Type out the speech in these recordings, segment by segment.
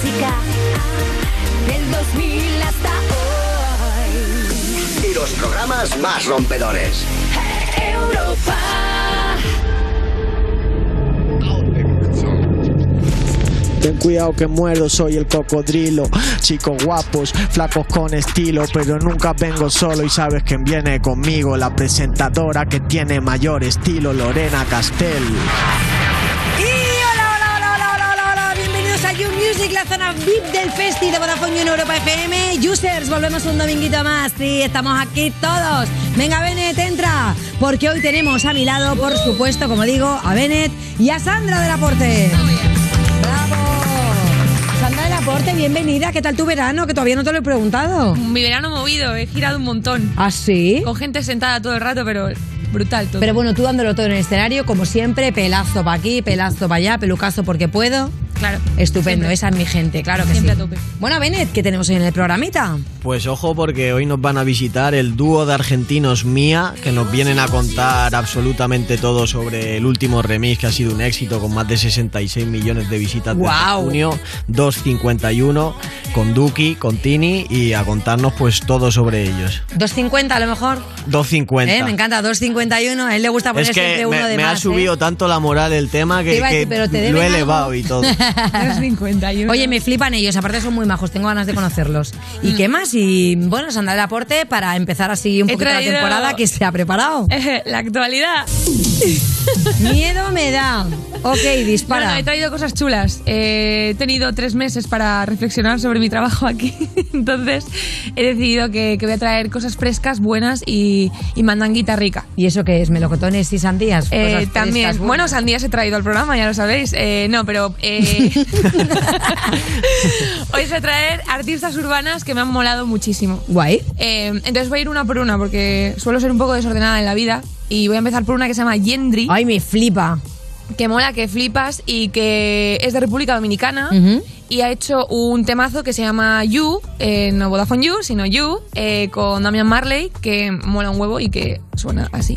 música del 2000 hasta hoy. Y los programas más rompedores. Europa. Ten cuidado que muero, soy el cocodrilo. Chicos guapos, flacos con estilo, pero nunca vengo solo y sabes quién viene conmigo. La presentadora que tiene mayor estilo, Lorena Castell. Zona VIP del Festi de Vodafone en Europa FM. Users, volvemos un dominguito más. Sí, estamos aquí todos. Venga, Bennett, entra. Porque hoy tenemos a mi lado, por supuesto, como digo, a Bennett y a Sandra del Aporte. ¡Bravo! Sandra del Aporte, bienvenida. ¿Qué tal tu verano? Que todavía no te lo he preguntado. Mi verano movido, he girado un montón. ¿Ah, sí? Con gente sentada todo el rato, pero brutal todo. Pero bueno, tú dándolo todo en el escenario, como siempre, pelazo para aquí, pelazo para allá, pelucazo porque puedo. Claro. Estupendo, siempre. esa es mi gente, claro que Siempre sí. a tope. Bueno, Benet, ¿qué tenemos hoy en el programita? Pues ojo porque hoy nos van a visitar el dúo de argentinos Mía, que nos vienen a contar absolutamente todo sobre el último remix que ha sido un éxito con más de 66 millones de visitas desde ¡Guau! junio, 251 con Duki, con Tini y a contarnos pues todo sobre ellos. 2.50 a lo mejor. 250. ¿Eh? Me encanta, 2.51. A él le gusta poner Es siempre uno me, de me más. ha subido ¿eh? tanto la moral el tema Te que, decir, que pero te lo he algo. elevado y todo. Es 51. Oye, me flipan ellos, aparte son muy majos, tengo ganas de conocerlos. ¿Y qué más? Y bueno, Sandra del Aporte para empezar así un poquito la temporada que se ha preparado. La actualidad. Miedo me da. Ok, dispara. Bueno, he traído cosas chulas. Eh, he tenido tres meses para reflexionar sobre mi trabajo aquí. Entonces he decidido que, que voy a traer cosas frescas, buenas y, y mandanguita rica. ¿Y eso qué es? ¿Melocotones y sandías? Eh, Cosas también, frescas, bueno, sandías he traído al programa, ya lo sabéis. Eh, no, pero eh, hoy se traer artistas urbanas que me han molado muchísimo. Guay. Entonces voy a ir una por una porque suelo ser un poco desordenada en la vida y voy a empezar por una que se llama Yendri, Ay, me flipa. que mola, que flipas y que es de República Dominicana y ha hecho un temazo que se llama You, eh, no Vodafone You, sino You, eh, con Damian Marley, que mola un huevo y que suena así.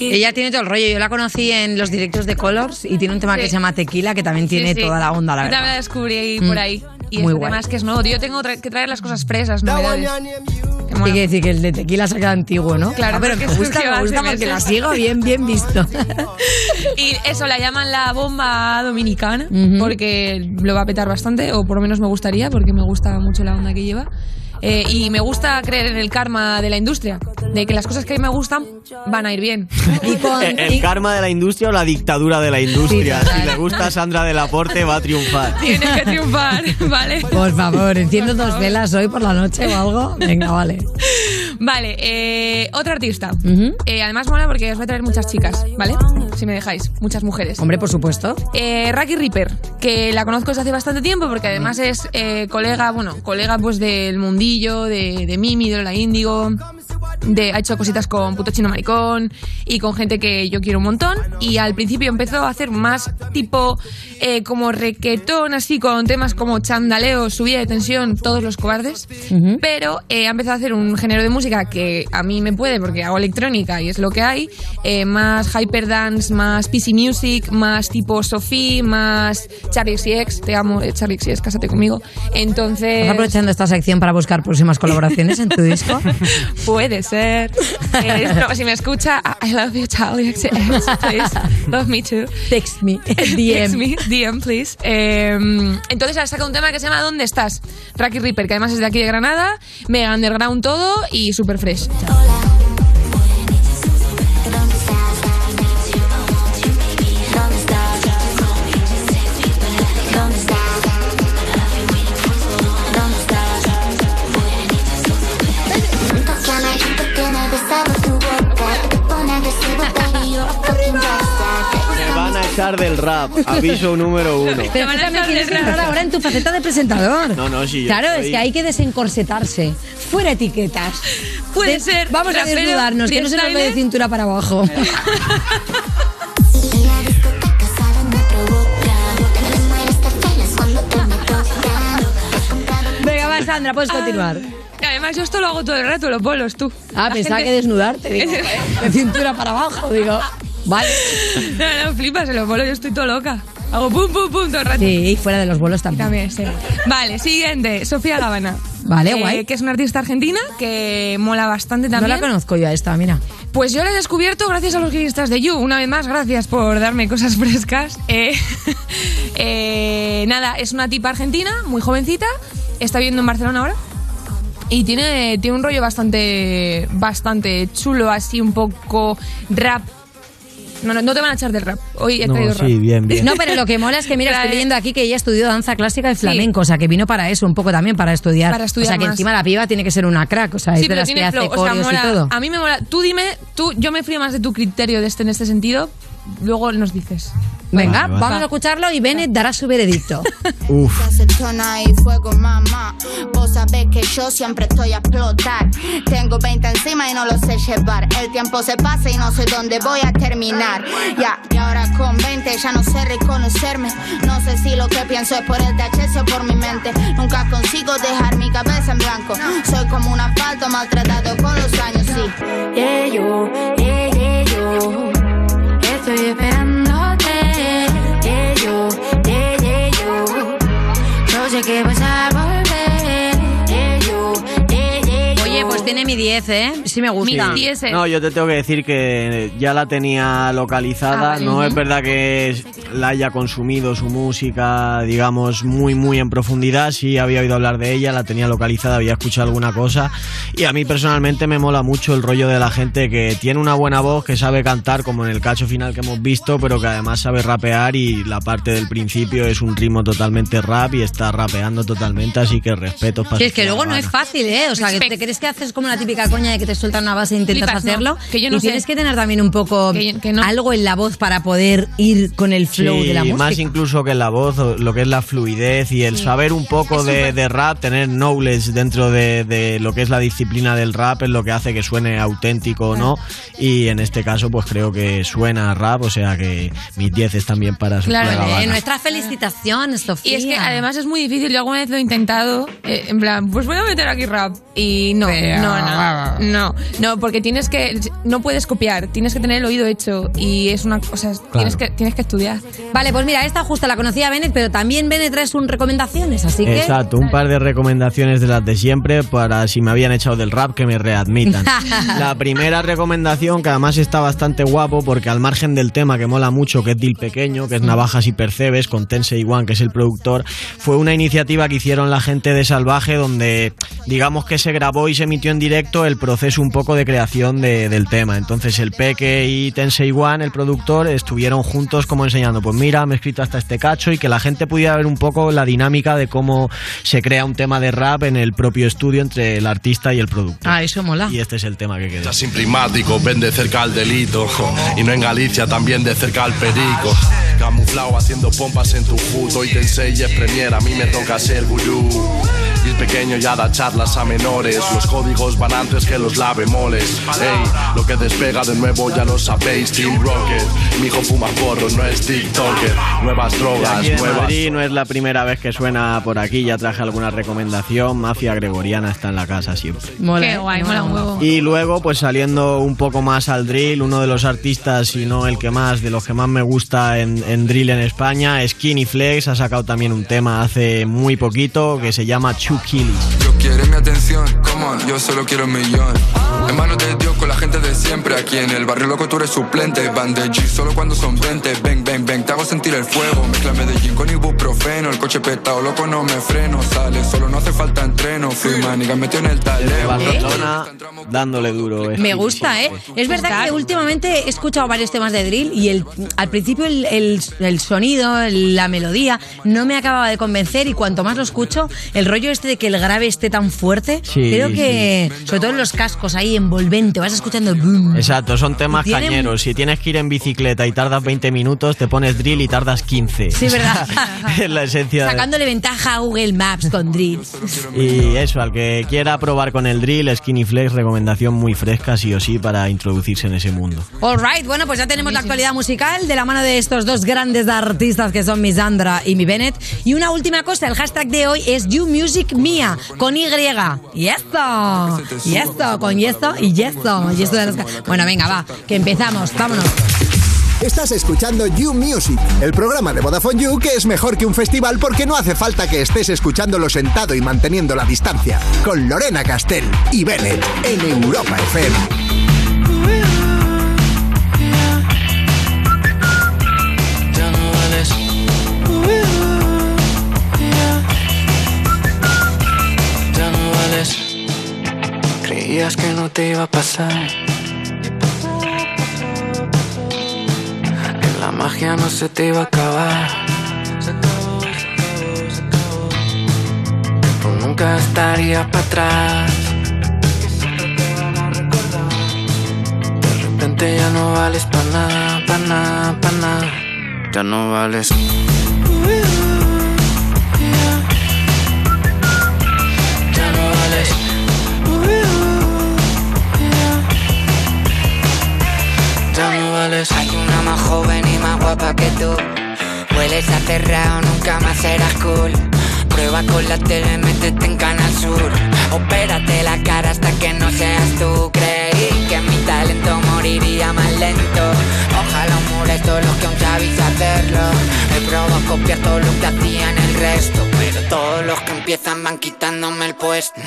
Ella tiene todo el rollo. Yo la conocí en los directos de Colors y tiene un tema Sí. que se llama Tequila que también tiene Sí, sí. toda la onda, la Yo también la verdad. descubrí ahí Mm. por ahí. Y Muy este guay. tema es que es nuevo. Yo tengo que traer las cosas fresas, novedades. Que Hay que decir que el de Tequila se queda antiguo, ¿no? Claro, Ah, pero me gusta, me gusta porque la sigo bien, bien visto. Y eso la llaman la bomba dominicana, Ujú. porque lo va a petar bastante, o por lo menos me gustaría, porque me gusta mucho la onda que lleva. Eh, y me gusta creer en el karma de la industria, de que las cosas que a mí me gustan van a ir bien. y con, ¿El, y- karma de la industria o la dictadura de la industria? Sí, si le gusta Sandra del Aporte, va a triunfar. Tiene que triunfar, ¿vale? Por favor, enciendo dos velas hoy por la noche o algo. Venga, vale. Vale, eh, otra artista. Eh, además mola porque os voy a traer muchas chicas, ¿vale? Si me dejáis, muchas mujeres. Hombre, por supuesto. Eh, Raki Ripper, que la conozco desde hace bastante tiempo porque además es eh, colega, bueno, colega pues del mundillo, de, de Mimi, de Lola Índigo, de, ha hecho cositas con Puto Chino Maricón y con gente que yo quiero un montón. Y al principio empezó a hacer más tipo eh, como requetón, así con temas como chandaleo, subida de tensión, todos los cobardes. Pero eh, ha empezado a hacer un género de música que a mí me puede porque hago electrónica y es lo que hay. eh, más hyperdance, más PC music, más tipo Sophie, más Charlie XCX. Te amo, eh, Charlie XCX, cásate conmigo. Entonces. ¿Estás aprovechando esta sección para buscar próximas colaboraciones en tu disco? Puede ser. Eh, no, si me escucha, I love you, Charlie please. Love me too. Text me, Text DM. me, DM, please. Eh, entonces ha sacado un tema que se llama ¿Dónde estás? Rocky Ripper, que además es de aquí de Granada, mega underground todo y super fresh. Me echar del rap. Aviso número uno. Pero van a tú también quieres entrar ahora en tu faceta de presentador. No, no, sí, yo Claro, estoy- es que hay que desencorsetarse. Fuera etiquetas. Puede De- ser Vamos a desnudarnos, que no se nos ve de cintura para abajo. Venga, va, Sandra, puedes continuar. Y Además, yo esto lo hago todo el rato, los bolos, tú. Ah, La pensaba gente- que desnudarte, digo, de cintura para abajo, digo. Vale. No, no, flipas, en los bolos yo estoy todo loca. Hago pum, pum, pum todo el rato. Sí, y fuera de los bolos también. También, sí. Vale, siguiente, Sofía Gavana. Vale, Eh, guay. Que es una artista argentina que mola bastante No también. la conozco yo a esta, mira. Pues yo la he descubierto gracias a los guionistas de You. Una vez más, gracias por darme cosas frescas. Eh, eh, nada, es una tipa argentina, muy jovencita. Está viviendo en Barcelona ahora. Y tiene, tiene un rollo bastante, bastante chulo, así un poco rap. No, no, no te van a echar del rap. Hoy he No, traído sí, rap. bien, bien. No, pero lo que mola es que, mira, estoy leyendo aquí que ella estudió danza clásica y flamenco, o sea, que vino para eso, un poco también para estudiar. Para estudiar O sea, que encima la piba tiene que ser una crack, o sea, es Sí, de pero las que hace o sea, mola. y todo. A mí me mola. Tú dime, tú, yo me frío más de tu criterio de este en este sentido. Luego nos dices. Venga, Vale, vamos a escucharlo y Bennett dará su veredicto. Uf. y fuego, mamá. Vos sabés que yo siempre estoy a explotar. Tengo 20 encima y no lo sé llevar. El tiempo se pasa y no sé dónde voy a terminar. Ya, y ahora con 20 ya no sé reconocerme. No sé si lo que pienso es por el THC o por mi mente. Nunca consigo dejar mi cabeza en blanco. Soy como un asfalto maltratado con los años, sí. Yeah, yo, yeah, yeah, yo. Estoy esperándote. Yeah, yo, yeah, yeah, yo. Yo sé que vas a volver. Pues tiene mi 10, ¿eh? Sí me gusta. Mi 10 No, yo te tengo que decir que ya la tenía localizada. Ah, vale. no es verdad que la haya consumido su música, digamos, muy, muy en profundidad. Sí, había oído hablar de ella, la tenía localizada, había escuchado alguna cosa. Y a mí personalmente me mola mucho el rollo de la gente que tiene una buena voz, que sabe cantar, como en el cacho final que hemos visto, pero que además sabe rapear. Y la parte del principio es un ritmo totalmente rap y está rapeando totalmente. Así que respeto para Sí, es que luego no es fácil, ¿eh? O sea, que te crees que haces como la típica coña de que te sueltan una base e intentas Flipas, no, hacerlo. que yo no y sé. tienes que tener también un poco Que- que no. algo en la voz para poder ir con el flow Sí, de la música. más incluso que en la voz, o lo que es la fluidez y el saber un poco Es de, rap, tener knowledge dentro de, de lo que es la disciplina del rap es lo que hace que suene auténtico o no. Y en este caso, pues creo que suena a rap, o sea que mis 10 es también para Sofía Claro, Gavana. Eh, nuestras felicitaciones, Sofía. Y es que además es muy difícil. Yo alguna vez lo he intentado, eh, en plan, pues voy a meter aquí rap. Y no, no, no, no, no, porque tienes que, no puedes copiar, tienes que tener el oído hecho y es una cosa, tienes que, tienes que estudiar. Vale, pues mira, esta justo la conocía Bennett, pero también Bennett trae sus recomendaciones, así que... Exacto, un par de recomendaciones de las de siempre para si me habían echado del rap que me readmitan. La primera recomendación, que además está bastante guapo porque al margen del tema que mola mucho, que es Dil Pequeño, que es Navajas y Percebes, con Tensei One, que es el productor, fue una iniciativa que hicieron la gente de Salvaje donde digamos que se grabó y se emitió en directo el proceso un poco de creación de- del tema. Entonces el Peque y Tensei One, el productor, estuvieron juntos como enseñando, pues mira, me he escrito hasta este cacho y que la gente pudiera ver un poco la dinámica de cómo se crea un tema de rap en el propio estudio entre el artista y el productor. Ah, eso mola. Y este es el tema que queda. Sin primático, ven de cerca al delito. Y no en Galicia, también de cerca al perico. Camuflado haciendo pompas en tu puto. Y te enseñes premier, a mí me toca ser gurú. Y el pequeño ya da charlas a menores. Los códigos van antes que los lave moles. Ey, lo que despega de nuevo ya lo sabéis. Team Rocket, mi hijo fuma porro, no es TikToker. Nuevas drogas, aquí en nuevas. Madrid no es la primera vez que suena por aquí, ya traje alguna recomendación. Mafia Gregoriana está en la casa siempre. Mola, Qué guay, mola un huevo. Y luego, pues saliendo un poco más al drill, uno de los artistas, si no el que más, de los que más me gusta en, en drill en España, Skinny Flex, ha sacado también un tema hace muy poquito que se llama. Yo quiere mi atención, como yo solo quiero un millón. En manos de Dios con la gente de siempre. Aquí en el barrio loco tú eres suplente. Van de G solo cuando son 20. Ven, ven, ven, te hago sentir el fuego. Mezcla Medellín con ibuprofeno. El coche petado, loco, no me freno. Sale, solo no hace falta entreno. Free maniga metió en el taleo. Barcelona dándole duro. Me Skinny gusta, ¿eh? Es verdad que últimamente he escuchado varios temas de drill y el, al principio el, el- el sonido, la melodía, no me acababa de convencer y cuanto más lo escucho, el rollo este de que el grave esté tan fuerte. Sí, Creo que, sobre todo en los cascos ahí envolvente, vas escuchando el boom. Exacto, son temas cañeros. Si tienes que ir en bicicleta y tardas 20 minutos, te pones drill y tardas 15. Sí, ¿verdad? es la esencia. de- Sacándole ventaja a Google Maps con drills. Y eso, al que quiera probar con el drill, Skinny Flex, recomendación muy fresca, sí o sí, para introducirse en ese mundo. Alright, bueno, pues ya tenemos la actualidad musical de la mano de estos dos grandes artistas que son mi Sandra y mi Bennett. Y una última cosa, el hashtag de hoy es You Music Mía, con Y. Y esto, y esto, con y esto, y esto, y esto de los... Bueno, venga, va, que empezamos, vámonos. Estás escuchando You Music, el programa de Vodafone You que es mejor que un festival porque no hace falta que estés escuchándolo sentado y manteniendo la distancia. Con Lorena Castell y Bennett en Europa FM. Creías que no te iba a pasar. Que la magia no se te iba a acabar. Tú nunca estaría para atrás. De repente ya no vales para nada, para nada, para nada. Ya no vales. Hueles a cerrado, nunca más serás cool. Prueba con la tele, métete en Canal Sur. Opérate la cara hasta que no seas tú. Creí que mi talento moriría más lento. Ojalá os molesto los que aún sabéis hacerlo. He probado copiar todo lo que hacían el resto. Pero todos los que empiezan van quitándome el puesto.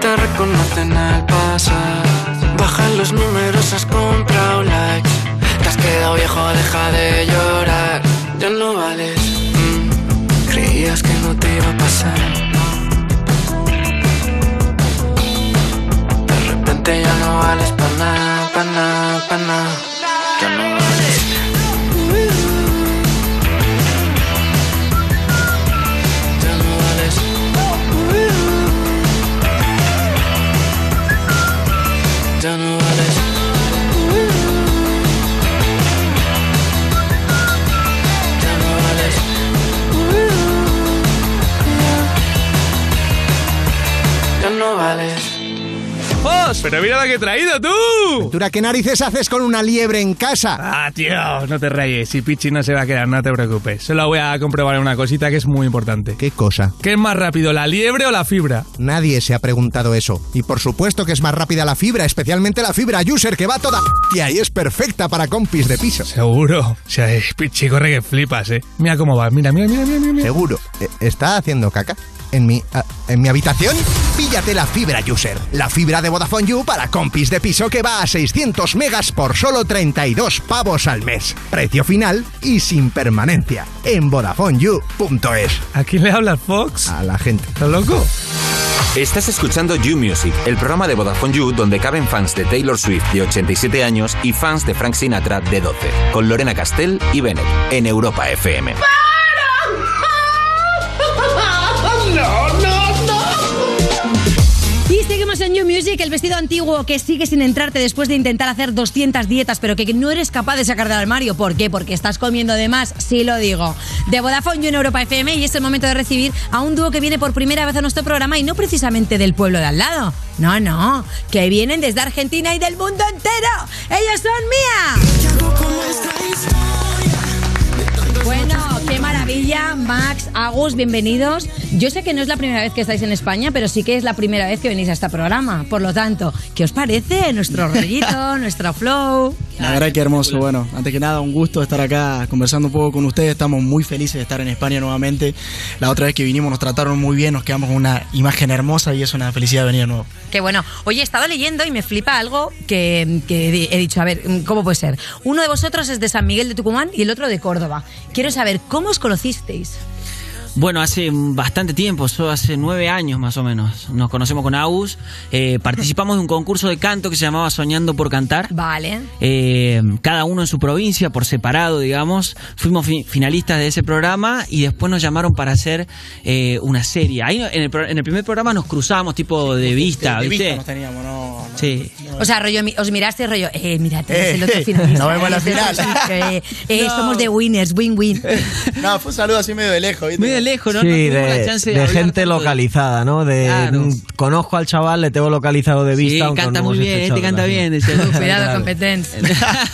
Te reconocen al pasar. Bajan los números, has comprado likes. Te has quedado viejo, deja de llorar. Ya no vales. mm. Creías que no te iba a pasar. De repente ya no vales para nada, para nada, para nada. Ya no vales. No vales. ¡Vos! ¡Pero mira la que he traído tú! ¿Aventura qué narices haces con una liebre en casa? Ah, tío, no te rayes. Si Pichi no se va a quedar, no te preocupes. Solo voy a comprobar una cosita que es muy importante. ¿Qué cosa? ¿Qué es más rápido, la liebre o la fibra? Nadie se ha preguntado eso. Y por supuesto que es más rápida la fibra, especialmente la fibra user que va toda y ahí es perfecta para compis de piso. Seguro. O sea, eh, Pichi, corre que flipas, eh. Mira cómo va. Mira, mira, mira, mira. mira. Seguro. Eh, ¿Está haciendo caca? ¿En mi, ah, ¿En mi habitación? Píllate la fibra user. La fibra de Vodafone You para compis de piso que va a 600 megas por solo 32 pavos al mes. Precio final y sin permanencia. En VodafoneYou.es. ¿A quién le hablas, Fox? A la gente. ¿Estás loco? Estás escuchando You Music, el programa de Vodafone You donde caben fans de Taylor Swift de 87 años y fans de Frank Sinatra de 12, con Lorena Castell y Bennett en Europa FM. Music, el vestido antiguo que sigue sin entrarte después de intentar hacer 200 dietas, pero que no eres capaz de sacar del armario. ¿Por qué? Porque estás comiendo de más, sí lo digo. De Vodafone You en Europa FM y es el momento de recibir a un dúo que viene por primera vez a nuestro programa y no precisamente del pueblo de al lado. No, no, que vienen desde Argentina y del mundo entero. Ellos son Mía. Bueno, qué maravilla. Max, Agus, bienvenidos. Yo sé que no es la primera vez que estáis en España, pero sí que es la primera vez que venís a este programa. Por lo tanto, ¿qué os parece nuestro rollito, nuestro flow? La verdad que hermoso, bueno, antes que nada un gusto estar acá conversando un poco con ustedes, estamos muy felices de estar en España nuevamente. La otra vez que vinimos nos trataron muy bien, nos quedamos con una imagen hermosa y es una felicidad venir de nuevo. Qué bueno. Oye, he estado leyendo y me flipa algo que, que he dicho, a ver, ¿cómo puede ser? Uno de vosotros es de San Miguel de Tucumán y el otro de Córdoba. Quiero saber, ¿cómo os conocisteis? Bueno, hace bastante tiempo, hace nueve años más o menos. Nos conocemos con Agus. eh, participamos de un concurso de canto que se llamaba Soñando por Cantar. Vale. Eh, cada uno en su provincia, por separado, digamos. Fuimos fi- finalistas de ese programa y después nos llamaron para hacer eh, una serie. Ahí en el, pro- en el primer programa nos cruzamos, tipo de vista, de ¿viste? vista nos teníamos, no, Sí. O sea, rollo, mi- os miraste rollo, eh, mira, tú eres Eh, el otro finalista. nos vemos en la final. eh, eh, No. Somos de winners, win-win. No, fue un saludo así medio de lejos, ¿viste? Medio de lejos, ¿no? Sí, No tuvimos de, la chance de de hablar gente localizada, ¿no? De Claro. conozco al chaval, le tengo localizado de vista. Sí, canta no muy bien, este canta bien. Cuidado, competencia.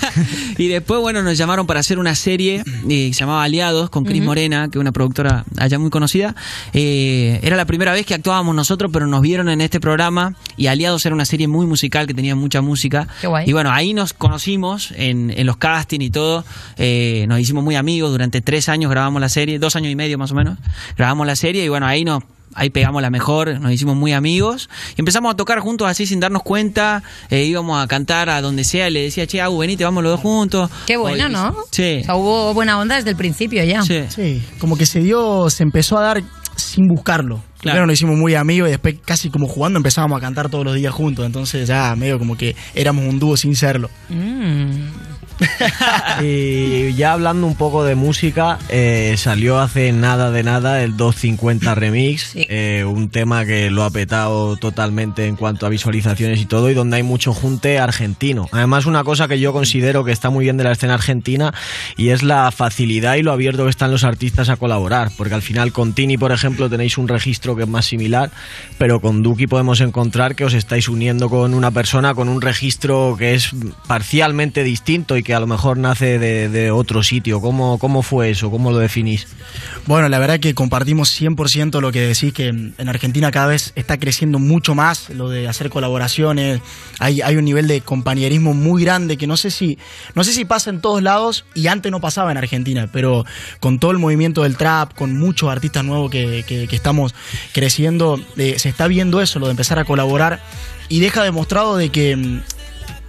y después, bueno, nos llamaron para hacer una serie que se llamaba Aliados con Cris. Morena, que es una productora allá muy conocida. Eh, era la primera vez que actuábamos nosotros, pero nos vieron en este programa y Aliados era una serie muy musical que tenía mucha música. Qué guay. Y bueno, ahí nos conocimos en, en los castings y todo. Eh, nos hicimos muy amigos. Durante tres años grabamos la serie, dos años y medio más o menos. Grabamos la serie y bueno, ahí nos ahí pegamos la mejor, nos hicimos muy amigos y empezamos a tocar juntos así sin darnos cuenta, eh, íbamos a cantar a donde sea y le decía, che, Agu, venite, vamos los dos juntos. Qué bueno, O- ¿no? Sí. O sea, hubo buena onda desde el principio ya. Sí. como que se dio, se empezó a dar sin buscarlo. Primero nos hicimos muy amigos y después casi como jugando empezábamos a cantar todos los días juntos. Entonces ya medio como que éramos un dúo sin serlo. Y ya hablando un poco de música, eh, salió hace nada de nada el 250 Remix, eh, un tema que lo ha petado totalmente en cuanto a visualizaciones y todo, y donde hay mucho junte argentino. Además, una cosa que yo considero que está muy bien de la escena argentina y es la facilidad y lo abierto que están los artistas a colaborar, porque al final con Tini, por ejemplo, tenéis un registro que es más similar, pero con Duki podemos encontrar que os estáis uniendo con una persona con un registro que es parcialmente distinto y que a lo mejor nace de, otro sitio. ¿Cómo, ¿Cómo fue eso? ¿Cómo lo definís? Bueno, la verdad que compartimos 100% lo que decís, que en en Argentina cada vez está creciendo mucho más lo de hacer colaboraciones. Hay, hay un nivel de compañerismo muy grande que no sé si no sé si pasa en todos lados y antes no pasaba en Argentina, pero con todo el movimiento del trap, con muchos artistas nuevos que, que- que estamos creciendo, eh, se está viendo eso, lo de empezar a colaborar y deja demostrado de que mm,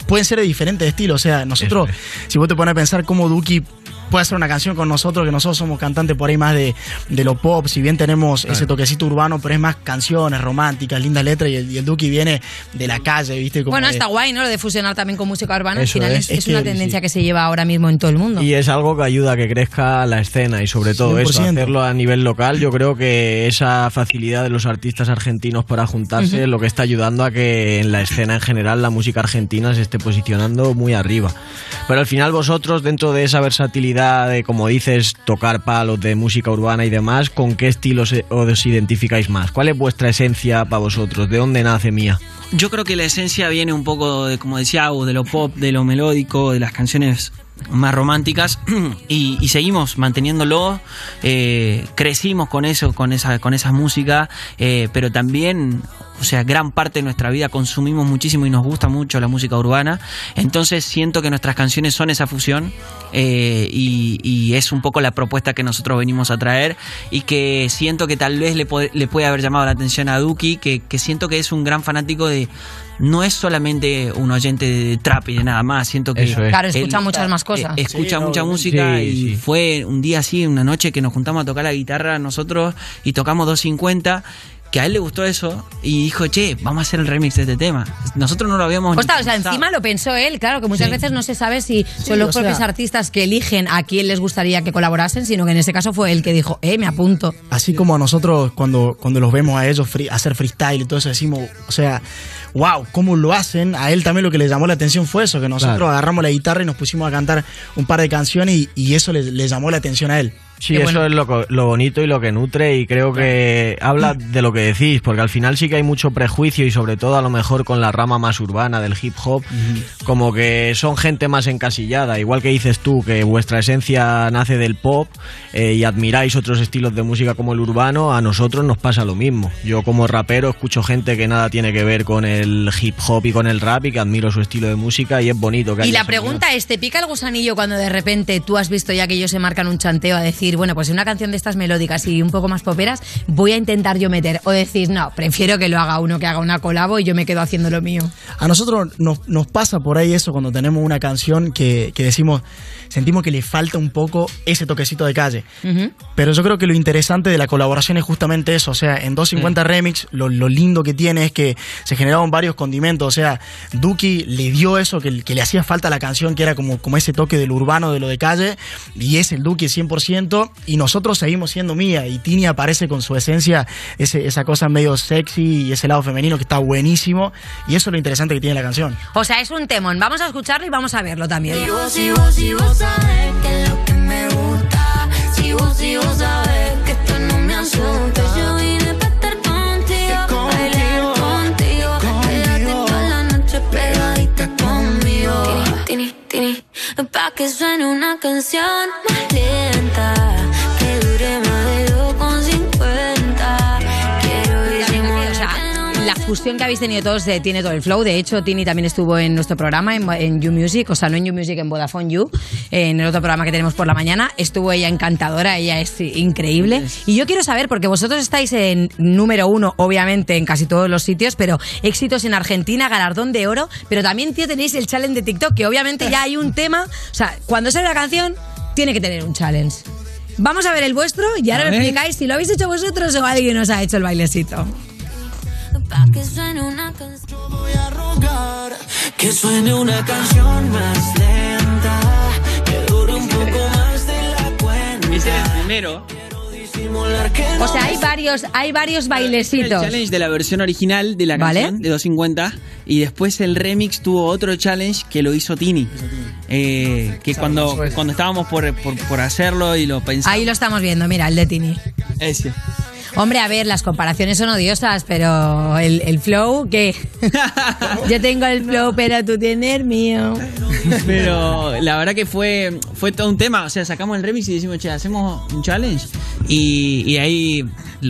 pueden ser de diferentes estilos. O sea, nosotros, si vos te pones a pensar cómo Duki puede hacer una canción con nosotros, que nosotros somos cantantes por ahí más de, de lo pop, si bien tenemos ese toquecito urbano, pero es más canciones románticas, lindas letras, y el, y el Duki viene de la calle, ¿viste? Como Bueno, de- está guay, ¿no? Lo de fusionar también con música urbana. Eso Al final es. es, Es es una que- tendencia que se lleva ahora mismo en todo el mundo. Y es algo que ayuda a que crezca la escena y sobre todo eso, 100%. hacerlo a nivel local. Yo creo que esa facilidad de los artistas argentinos para juntarse Ujú. es lo que está ayudando a que en la escena en general la música argentina se esté posicionando muy arriba. Pero al final vosotros, dentro de esa versatilidad de, como dices, tocar palos de música urbana y demás, ¿con qué estilos eh, os identificáis más? ¿Cuál es vuestra esencia para vosotros? ¿De dónde nace Mía? Yo creo que la esencia viene un poco de, como decía de lo pop, de lo melódico, de las canciones más románticas y, y seguimos manteniéndolo. eh, crecimos con eso, con esa, con esa música, eh, pero también, o sea, gran parte de nuestra vida consumimos muchísimo y nos gusta mucho la música urbana. Entonces siento que nuestras canciones son esa fusión eh, y, y es un poco la propuesta que nosotros venimos a traer y que siento que tal vez le, puede- le puede haber llamado la atención a Duki, que, que siento que es un gran fanático de no es solamente un oyente de trap y de nada más, siento que Eso es. Claro, escucha él- muchas más cosas. eh, escucha Sí, no, mucha sí, música y sí. fue un día así, una noche que nos juntamos a tocar la guitarra nosotros y tocamos 250 que a él le gustó eso y dijo, che, vamos a hacer el remix de este tema. Nosotros no lo habíamos Ostras, o sea, encima lo pensó él, claro, que muchas Sí. veces no se sabe si son los sea- propios artistas que eligen a quién les gustaría que colaborasen, sino que en ese caso fue él que dijo, eh, me apunto. Así como a nosotros cuando, cuando los vemos a ellos free- hacer freestyle y todo eso decimos, o sea, wow, cómo lo hacen. A él también lo que le llamó la atención fue eso, que nosotros Claro. agarramos la guitarra y nos pusimos a cantar un par de canciones y, y eso le, le llamó la atención a él. Sí, eso es lo, lo bonito y lo que nutre y creo que habla de lo que decís, porque al final sí que hay mucho prejuicio y sobre todo a lo mejor con la rama más urbana del hip hop, como que son gente más encasillada, igual que dices tú que vuestra esencia nace del pop eh, y admiráis otros estilos de música como el urbano, a nosotros nos pasa lo mismo. Yo como rapero escucho gente que nada tiene que ver con el hip hop y con el rap y que admiro su estilo de música y es bonito que Y la pregunta es, ¿te pica el gusanillo cuando de repente tú has visto ya que ellos se marcan un chanteo a decir, bueno, pues una canción de estas melódicas y un poco más poperas, voy a intentar yo meter? O decís, no, prefiero que lo haga uno que haga una colabo y yo me quedo haciendo lo mío. A nosotros nos, nos pasa por ahí eso cuando tenemos una canción que, que decimos, sentimos que le falta un poco ese toquecito de calle. Pero yo creo que lo interesante de la colaboración es justamente eso. O sea, en 250 Remix, lo, lo lindo que tiene es que se generaron varios condimentos. O sea, Duki le dio eso que, que le hacía falta a la canción, que era como, como ese toque del urbano, de lo de calle. Y es el Duki 100%. Y nosotros seguimos siendo mía. Y Tini aparece con su esencia, ese- esa cosa medio sexy y ese lado femenino que está buenísimo. Y eso es lo interesante que tiene la canción. O sea, es un temón. Vamos a escucharlo y vamos a verlo también. Si vos, si vos, vos que es lo que me gusta. Si vos, si vos sabés que esto no me asusta. Yo vine para estar contigo, bailar contigo. Quédate toda la noche pegadita conmigo. Tini, tini, tini, pa' que suene una canción más lenta. La fusión que habéis tenido todos de- tiene todo el flow. De hecho, Tini también estuvo en nuestro programa, en, en You Music, o sea, no en You Music, en Vodafone You, en el otro programa que tenemos por la mañana. Estuvo ella encantadora, ella es increíble. Y yo quiero saber, porque vosotros estáis en número uno, obviamente, en casi todos los sitios, pero éxitos en Argentina, galardón de oro, pero también, tío, tenéis el challenge de TikTok, que obviamente ya hay un tema. O sea, cuando sale la canción, tiene que tener un challenge. Vamos a ver el vuestro y ahora me explicáis si lo habéis hecho vosotros o alguien os ha hecho el bailecito. Pa' que suene una canción. Voy a rogar Que suene una canción más lenta, que dure un poco más de la cuenta. Ese era el primero. O sea, hay varios, hay varios El bailecitos. challenge de la versión original de la ¿Vale? canción de 250 y después el remix tuvo otro challenge que lo hizo Tini. Eh, que cuando, cuando estábamos por, por, por hacerlo y lo pensamos. Ahí lo estamos viendo, mira, el de Tini. Ese. Hombre, a ver, las comparaciones son odiosas, pero el, el flow, ¿qué? Yo tengo el flow, pero tú tienes el mío. Pero la verdad que fue, fue todo un tema. O sea, sacamos el remix y decimos, che, hacemos un challenge. Y, y ahí,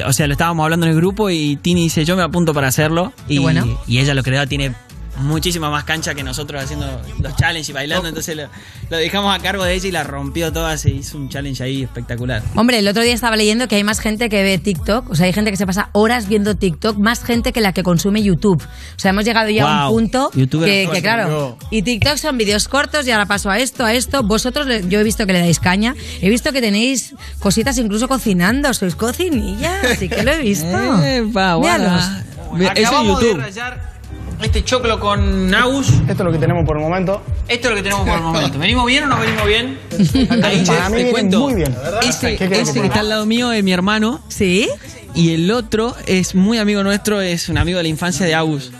o sea, lo estábamos hablando en el grupo y Tini dice, yo me apunto para hacerlo. Y, bueno. y ella lo creó, tiene muchísima más cancha que nosotros haciendo los challenges y bailando. Entonces lo, lo dejamos a cargo de ella y la rompió toda. Se hizo un challenge ahí espectacular. Hombre, el otro día estaba leyendo que hay más gente que ve TikTok, o sea, hay gente que se pasa horas viendo TikTok, más gente que la que consume YouTube. O sea, hemos llegado ya a un Wow. punto YouTuber que, que, claro, y TikTok son vídeos cortos y ahora paso a esto, a esto. Vosotros, yo he visto que le dais caña, he visto que tenéis cositas incluso cocinando, sois cocinillas, así que lo he visto. Eso en Acabamos de YouTube. Este choclo con Agus. Esto es lo que tenemos por el momento. Esto es lo que tenemos por el momento. ¿Venimos bien o no venimos bien? Ahí Para mí te cuento. muy bien. Ese, ¿Qué querés ese que que está al lado mío es mi hermano. ¿Sí? Y el otro es muy amigo nuestro, es un amigo de la infancia de Agus.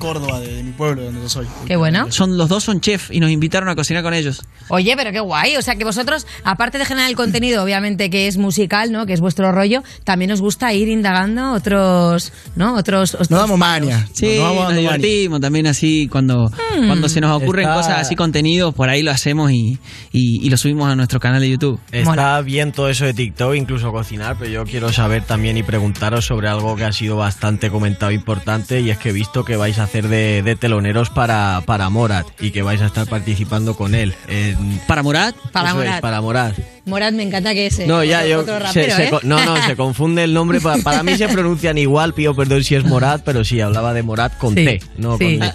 Córdoba, de, de mi pueblo, donde yo soy. Qué bueno. Son, los dos son chef y nos invitaron a cocinar con ellos. Oye, pero qué guay. O sea, que vosotros, aparte de generar el contenido, obviamente que es musical, ¿no? Que es vuestro rollo, también os gusta ir indagando otros, ¿no? Otros. otros Nos damos maña. Sí, nos vamos nos maña. divertimos también así cuando, Hmm. cuando se nos ocurren Está- cosas así, contenidos, por ahí lo hacemos y, y- y lo subimos a nuestro canal de YouTube. Está bien todo eso de TikTok, incluso cocinar, pero yo quiero saber también y preguntaros sobre algo que ha sido bastante comentado importante y es que he visto que vais a hacer de, de teloneros para, para Morat y que vais a estar participando con él. en- ¿Para Morat? Para Eso es, Morat. para Morat. Morad, me encanta que ese. No, ya, otro, yo. otro se- rapero, se ¿eh? no, no, se confunde el nombre. Para, para mí se pronuncian igual, pido perdón si es Morat, pero sí, hablaba de Morat con Sí, T, no sí. con D.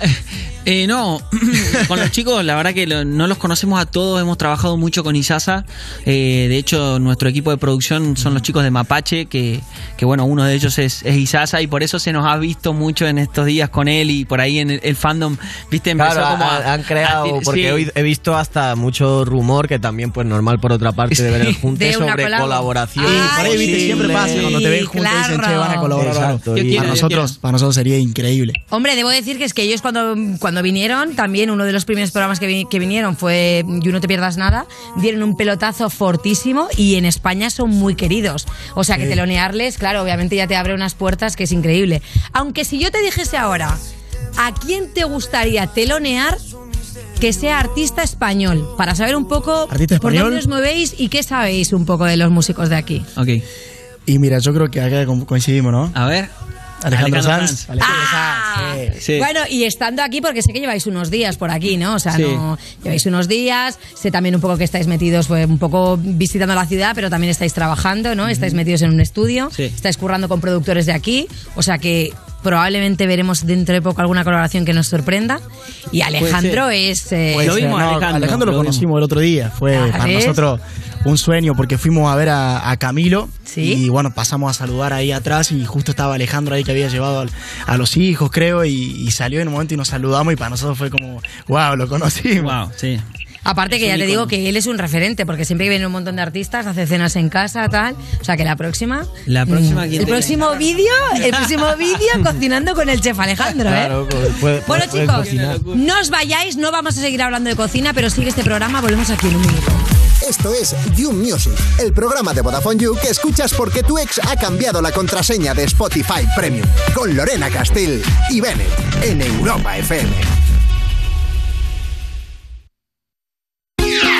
Eh, no, con los chicos la verdad que lo- no los conocemos a todos, hemos trabajado mucho con Isasa, eh, de hecho nuestro equipo de producción son los chicos de Mapache, que, que bueno, uno de ellos es, es Isasa y por eso se nos ha visto mucho en estos días con él y por ahí en el, el fandom, viste, empezó Claro, como a- han, han creado, a- porque sí. he visto hasta mucho rumor que también, pues normal por otra parte, Sí. De ver el junte sobre colabo. colaboración. Sí, por ahí, viste, siempre pasa, cuando te ven juntos dicen, che, van a colaborar. Exacto, y- para, nosotros, para nosotros sería increíble. Hombre, debo decir que es que ellos cuando, cuando vinieron, también uno de los primeros programas que, vi- que vinieron fue You No Te Pierdas Nada, dieron un pelotazo fortísimo y en España son muy queridos. O sea que telonearles, claro, obviamente ya te abre unas puertas que es increíble. Aunque si yo te dijese ahora, ¿a quién te gustaría telonear que sea artista español? Para saber un poco ¿Artista por dónde os movéis y qué sabéis un poco de los músicos de aquí. Ok. Y mira, yo creo que acá co- coincidimos, ¿no? A ver. Alejandro, Alejandro Sanz. Sanz. Alejandro Ah, Sanz, sí. Bueno, y estando aquí, porque sé que lleváis unos días por aquí, ¿no? O sea, Sí. no, lleváis unos días, sé también un poco que estáis metidos, pues, un poco visitando la ciudad, pero también estáis trabajando, ¿no? Estáis metidos en un estudio, Sí. estáis currando con productores de aquí, o sea que probablemente veremos dentro de poco alguna colaboración que nos sorprenda. Y Alejandro es... eh, Puede ser, no, Alejandro, lo, conocimos el otro día. Fue Ah, para ¿ves? nosotros un sueño porque fuimos a ver a, a Camilo Sí. y bueno, pasamos a saludar ahí atrás y justo estaba Alejandro ahí que había llevado al- a los hijos, creo, y, y salió en un momento y nos saludamos y para nosotros fue como, wow, lo conocimos. Wow, sí. Aparte que ya te digo que él es un referente, porque siempre viene un montón de artistas, hace cenas en casa, tal. O sea que la próxima... La próxima, Mm, ¿quién El próximo vídeo, el próximo vídeo cocinando con el chef Alejandro, ¿eh? Claro, puede- puede- Bueno, chicos, cocinar. no os vayáis, no vamos a seguir hablando de cocina, pero sigue este programa, volvemos aquí en un minuto. Esto es You Music, el programa de Vodafone You que escuchas porque tu ex ha cambiado la contraseña de Spotify Premium. Con Lorena Castell y Bennett en Europa FM.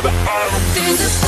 Give a.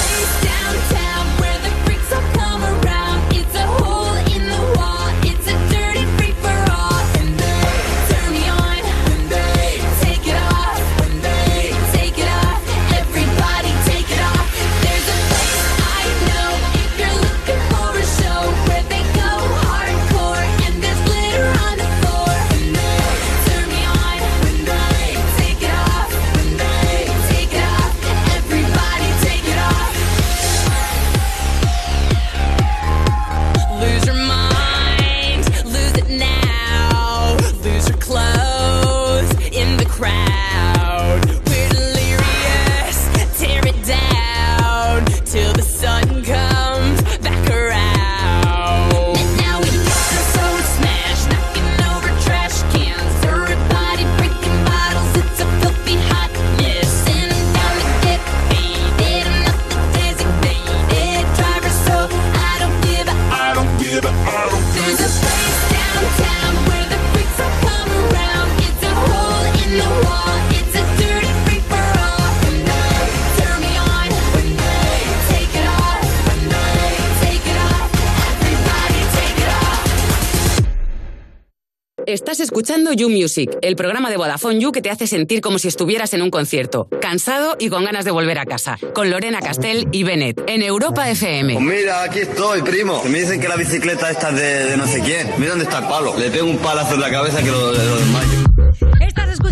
You Music, el programa de Vodafone You que te hace sentir como si estuvieras en un concierto, cansado y con ganas de volver a casa, con Lorena Castell y Bennett, en Europa FM. Pues mira, aquí estoy, primo. Me dicen que la bicicleta esta es de, de no sé quién. Mira dónde está el palo. Le pego un palazo en la cabeza que lo, lo desmayo.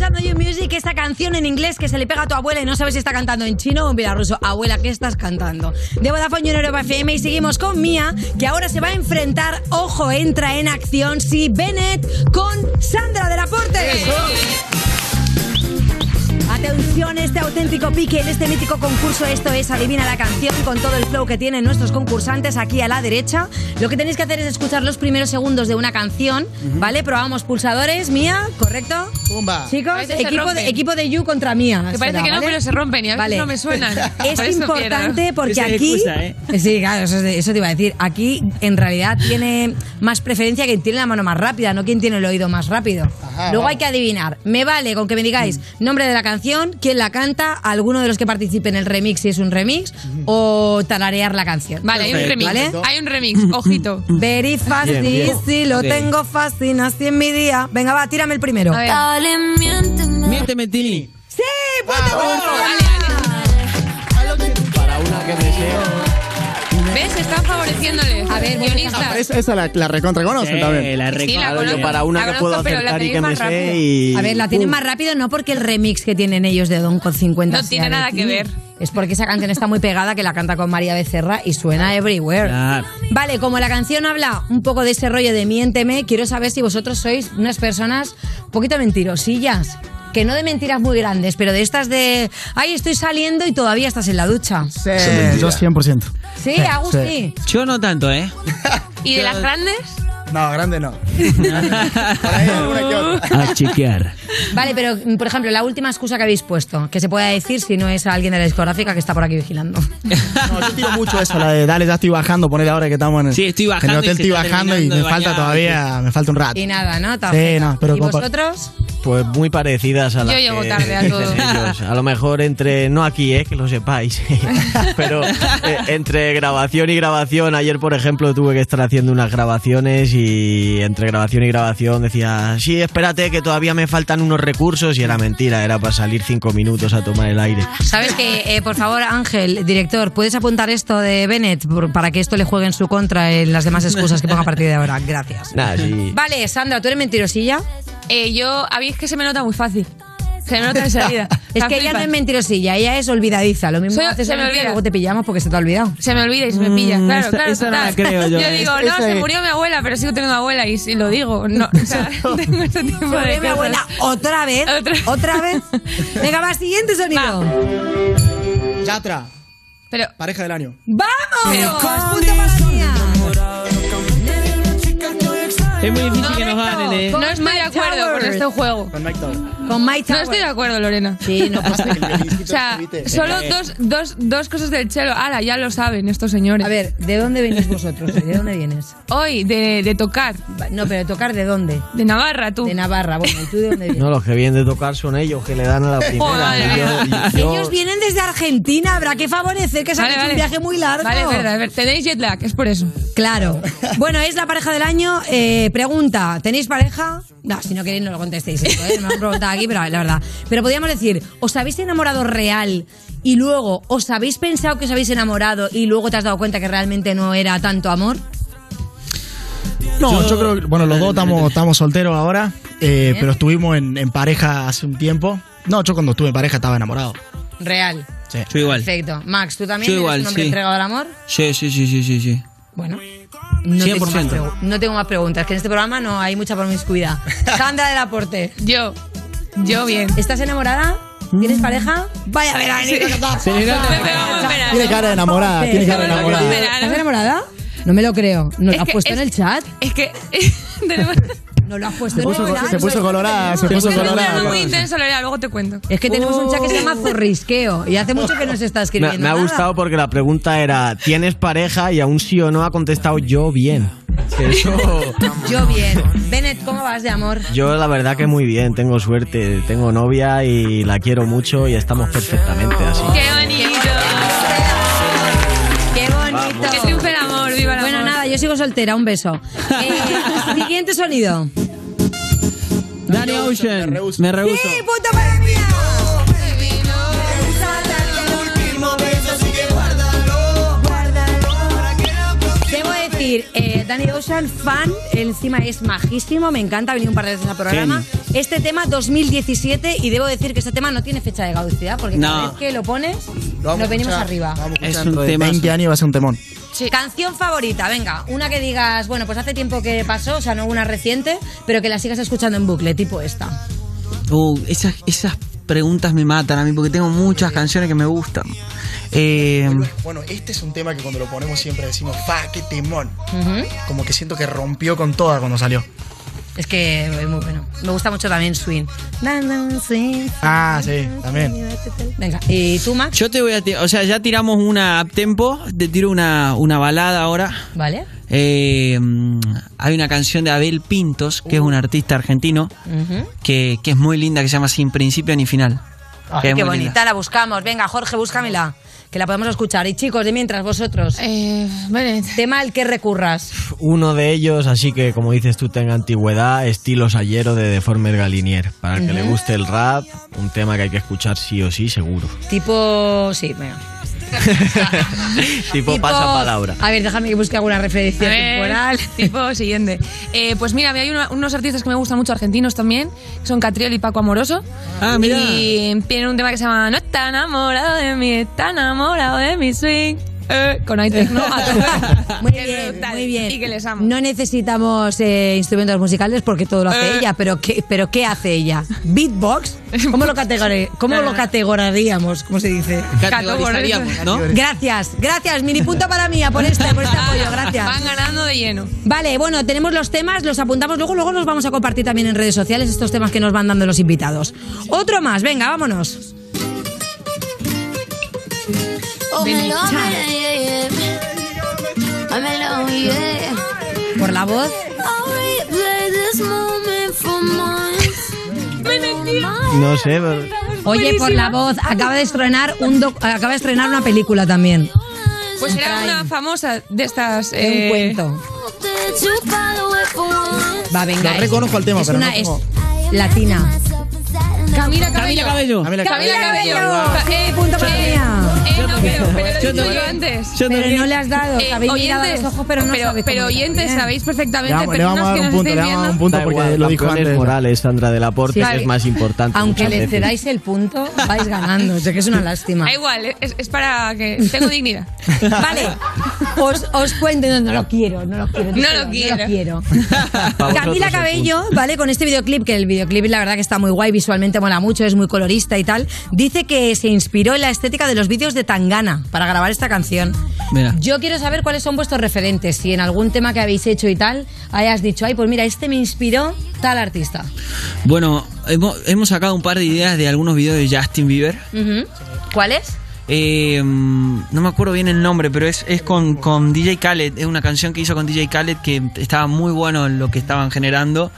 Escuchando You Music, esta canción en inglés que se le pega a tu abuela y no sabes si está cantando en chino o en bielorruso. Abuela, ¿qué estás cantando? De Vodafone en Europa FM y seguimos con Mía, que ahora se va a enfrentar, ojo, entra en acción, sí, Bennett con Sandra del Aporte. Atención, este auténtico pique en este mítico concurso. Esto es Adivina la canción con todo el flow que tienen nuestros concursantes aquí a la derecha. Lo que tenéis que hacer es escuchar los primeros segundos de una canción, ¿vale? Probamos pulsadores, Mía, ¿correcto? Pumba. Chicos, A veces se equipo de, equipo de You contra Mía. Que parece será, que no, ¿vale? pero se rompen y a veces Vale. no me suenan. Por Es eso importante pierdo. porque Esa es aquí. excusa, ¿eh? Sí, claro, eso, es- eso te iba a decir. Aquí en realidad tiene más preferencia quien tiene la mano más rápida, no quien tiene el oído más rápido. Ajá, Luego hay que adivinar. Me vale con que me digáis nombre de la canción, quién la canta alguno de los que participe en el remix si es un remix o tararear la canción. Vale, hay un remix. ¿Vale? Hay un remix, ojito. Very fácil, sí, lo Bien. tengo fácil, así en mi día. Venga, va, tírame el primero. Dale, miénteme. Miénteme, Tini. ¡Sí! ¡Punto Para una que me sea. ¿Ves? Están favoreciéndole. A ver, guionistas. Esa, esa la, la recontra conocen Sí, también. la Sí, la Claro, yo conozco. para una La que conozco, puedo pero la acertar y tenéis que me más sé rápido. y... A ver, la tienen más rápido no porque el remix que tienen ellos de Don con 50 No tiene de nada ti. que ver. Es porque esa canción está muy pegada que la canta con María Becerra y suena everywhere. Claro. Vale, como la canción habla un poco de ese rollo de miénteme, quiero saber si vosotros sois unas personas un poquito mentirosillas. Que no de mentiras muy grandes, pero de estas de, ay, estoy saliendo y todavía estás en la ducha. Sí, yo 100%. Sí, Sí, Agustín. Yo no tanto, ¿eh? ¿Y de las grandes? No, grande no. Por ahí alguna que otra. A chequear. Vale, pero mm, por ejemplo, la última excusa que habéis puesto, que se pueda decir si no es alguien de la discográfica que está por aquí vigilando. No, yo tiro mucho eso, la de dale, ya estoy bajando, poner ahora que estamos en el, Sí, estoy en bajando el y hotel, estoy bajando y me falta todavía, me falta un rato. Y nada, ¿no? Sí, no, pero ¿Y vosotros? Pues muy parecidas a las Yo llego que tarde a todo. ellos. A lo mejor entre, no aquí, eh, que lo sepáis, pero eh, entre grabación y grabación, ayer por ejemplo tuve que estar haciendo unas grabaciones y entre grabación y grabación decía, sí, espérate que todavía me faltan unos recursos y era mentira, era para salir cinco minutos a tomar el aire. ¿Sabes que, eh, por favor, Ángel, director, puedes apuntar esto de Bennett por- para que esto le juegue en su contra en las demás excusas que ponga a partir de ahora? Gracias. Nada, sí. Vale, Sandra, ¿tú eres mentirosilla? Eh, yo, a mí es que se me nota muy fácil. Se me nota enseguida. Es que ella no es mentirosilla, ella es olvidadiza. Lo mismo Soy- haces se me olvida. luego te pillamos porque se te ha olvidado. Se me olvida y se me pilla. Mm, Claro, esa- claro. esa no total. la creo yo. digo, no, Esa se es- murió mi abuela, pero sigo teniendo abuela y, y lo digo. No, o sea, tengo ese tipo de Pobre mi cosas. abuela, ¿otra vez? ¿Otra, vez? Venga, va, siguiente sonido. Yatra, Pero, pareja del año. ¡Vamos! Punto para la mía. Es muy difícil ¿eh? no estoy de acuerdo con este juego. Con Mike Tower. Con Mike No estoy de acuerdo, Lorena. Sí, no pasa O sea, solo dos, dos, dos cosas del chelo. Ala, ya lo saben estos señores. A ver, ¿de dónde venís vosotros? ¿De dónde vienes? Hoy, de, de tocar. No, pero tocar de dónde? De Navarra, tú. De Navarra. Bueno, ¿y tú de dónde vienes? No, los que vienen de tocar son ellos, que le dan a la primera. Yo- yo- Ellos vienen desde Argentina, habrá que favorecer que se Vale, han hecho vale. un viaje muy largo. Vale, es verdad, verdad. Tenéis jet lag, es por eso. Claro. Bueno, es la pareja del año. Eh, pregunta, ¿tenéis pareja? No, si no queréis no lo contestéis esto, ¿eh? Me lo han preguntado aquí, pero la verdad. Pero podríamos decir, ¿os habéis enamorado real y luego os habéis pensado que os habéis enamorado y luego te has dado cuenta que realmente no era tanto amor? No, yo, creo que, bueno, los dos estamos, estamos solteros ahora, eh, pero estuvimos en, en pareja hace un tiempo. No, yo cuando estuve en pareja estaba enamorado. Real. Sí. Yo igual. Perfecto. Max, ¿tú también Yo eres igual, un hombre sí. entregado al amor? Sí, sí, sí, sí, sí, sí. Bueno. No tengo, más 100%. pregu- no tengo más preguntas, que en este programa no hay mucha promiscuidad. Sandra del Aporte. Yo. Yo bien. ¿Estás enamorada? ¿Tienes pareja? Vaya pegamos un verano. Tiene cara de enamorada, tiene cara de enamorada. ¿Estás enamorada? No me lo creo. ¿No lo has que puesto en el chat? Es que tenemos No lo has puesto Se en puso, el chat. se puso colorada, se puso colorada. muy intenso, luego te cuento. Es que tenemos un chat que se llama Zorrisqueo y hace mucho que no se está Me, escribiendo. me ha gustado porque la pregunta era, ¿tienes pareja? Y aún sí o no ha contestado yo bien. Eso, Yo bien. Bennett, ¿cómo vas de amor? yo la verdad que muy bien, tengo suerte, tengo novia y la quiero mucho y estamos perfectamente así. ¡Qué bonito! ¡Qué bonito! ¡Que triunfe el amor! ¡Viva el amor! Bueno, nada, yo sigo soltera, un beso. Eh, siguiente sonido. Danny Ocean. Me rehuso. ¡Sí, puta madre mía! Debo decir, eh, Danny Ocean, fan, encima es majísimo, me encanta, ha venido un par de veces al programa. Este tema 2017 y debo decir que este tema no tiene fecha de caducidad porque cada No. vez que lo pones Lo vamos nos a venimos escuchar, arriba. lo vamos a Es escuchar un dentro de temazo. 20 años va a ser un temón. Canción favorita, venga, una que digas, bueno, pues hace tiempo que pasó, o sea, no una reciente, pero que la sigas escuchando en bucle, tipo esta. Uh, esas, esas preguntas me matan a mí porque tengo muchas canciones que me gustan. Eh, Bueno, este es un tema que cuando lo ponemos siempre decimos, fa, qué temón. Como que siento que rompió con toda cuando salió. Es que es muy bueno. Me gusta mucho también Swing. Ah, sí, también. Venga, ¿y tú, Max? yo te voy a tirar, o sea, ya tiramos una up tempo, te tiro una, una balada ahora. ¿Vale? Eh, mm, hay una canción de Abel Pintos, que es un artista argentino, que, que es muy linda, que se llama Sin Principio ni Final. Qué bonita, linda. la buscamos. Venga, Jorge, búscamela. Que la podemos escuchar. Y chicos, de mientras vosotros. Eh, Tema al que recurras. Uno de ellos, así que como dices tú, tenga antigüedad, estilo Sayero de Deformer Galinier. Para el que le guste el rap, un tema que hay que escuchar sí o sí, seguro. Tipo. Sí, venga. tipo, pasa palabra. A ver, déjame que busque alguna referencia ver, temporal. Tipo siguiente. Eh, pues mira, hay una- unos artistas que me gustan mucho argentinos también, que son Catriel y Paco Amoroso. Ah, mira. Y tienen un tema que se llama No está enamorado de mí, está enamorado de mi swing. Eh, con iTech, ¿no? Muy bien, muy bien. Y que les amo. No necesitamos eh, instrumentos musicales porque todo lo hace Eh. ella, pero ¿qué, pero ¿qué hace ella? ¿Beatbox? ¿Cómo lo, categori- cómo lo categoraríamos? ¿Cómo se dice? Categorizaríamos, ¿no? Gracias, gracias. Mini punto para mí por este, por este apoyo, gracias. Van ganando de lleno. Vale, bueno, tenemos los temas, los apuntamos luego, luego los vamos a compartir también en redes sociales, estos temas que nos van dando los invitados. Otro más, venga, vámonos. Por la voz. I'll replay this moment for months. No sé, pero- Oye, por la voz, acaba de estrenar un doc- acaba de estrenar una película también. Pues era una famosa de estas. De un eh, cuento. Va, venga. Lo reconozco al tema, es pero una no es latina. Camila Cabello. Cabello. Camila Camila Cabello. Cabello. Eh, punto para mía. eh, no, pero, pero Yo lo también. antes. Yo Pero también. no le has dado, Eh, habéis mirado a oyentes, los ojos, pero no pero, sabéis pero cómo oyentes, sabéis Le perfectamente, vamos, le vamos a personas dar que un nos punto, le estáis vamos a dar viendo. un punto Da porque igual, lo dijo campeones antes. morales, Sandra del Aporte, Sí. que es más importante. Aunque muchas le veces. cedáis el punto, vais ganando. Sé que es una lástima. Da igual, es, es para que tengo dignidad. Vale, os, os cuento, no, no lo quiero, no lo quiero. No lo quiero. quiero. Para Camila el Cabello, ¿vale? Con este videoclip, que el videoclip la verdad que está muy guay, visualmente mola mucho, es muy colorista y tal, dice que se inspiró en la estética de los vídeos de Tangana para grabar esta canción. Mira. Yo quiero saber cuáles son vuestros referentes, si en algún tema que habéis hecho y tal, hayas dicho, ay, pues mira, este me inspiró tal artista. Bueno, hemos, hemos sacado un par de ideas de algunos videos de Justin Bieber. Ujú. ¿Cuál es? Eh, mm, no me acuerdo bien el nombre, pero es, es con, con DJ Khaled. Es una canción que hizo con DJ Khaled que estaba muy bueno lo que estaban generando.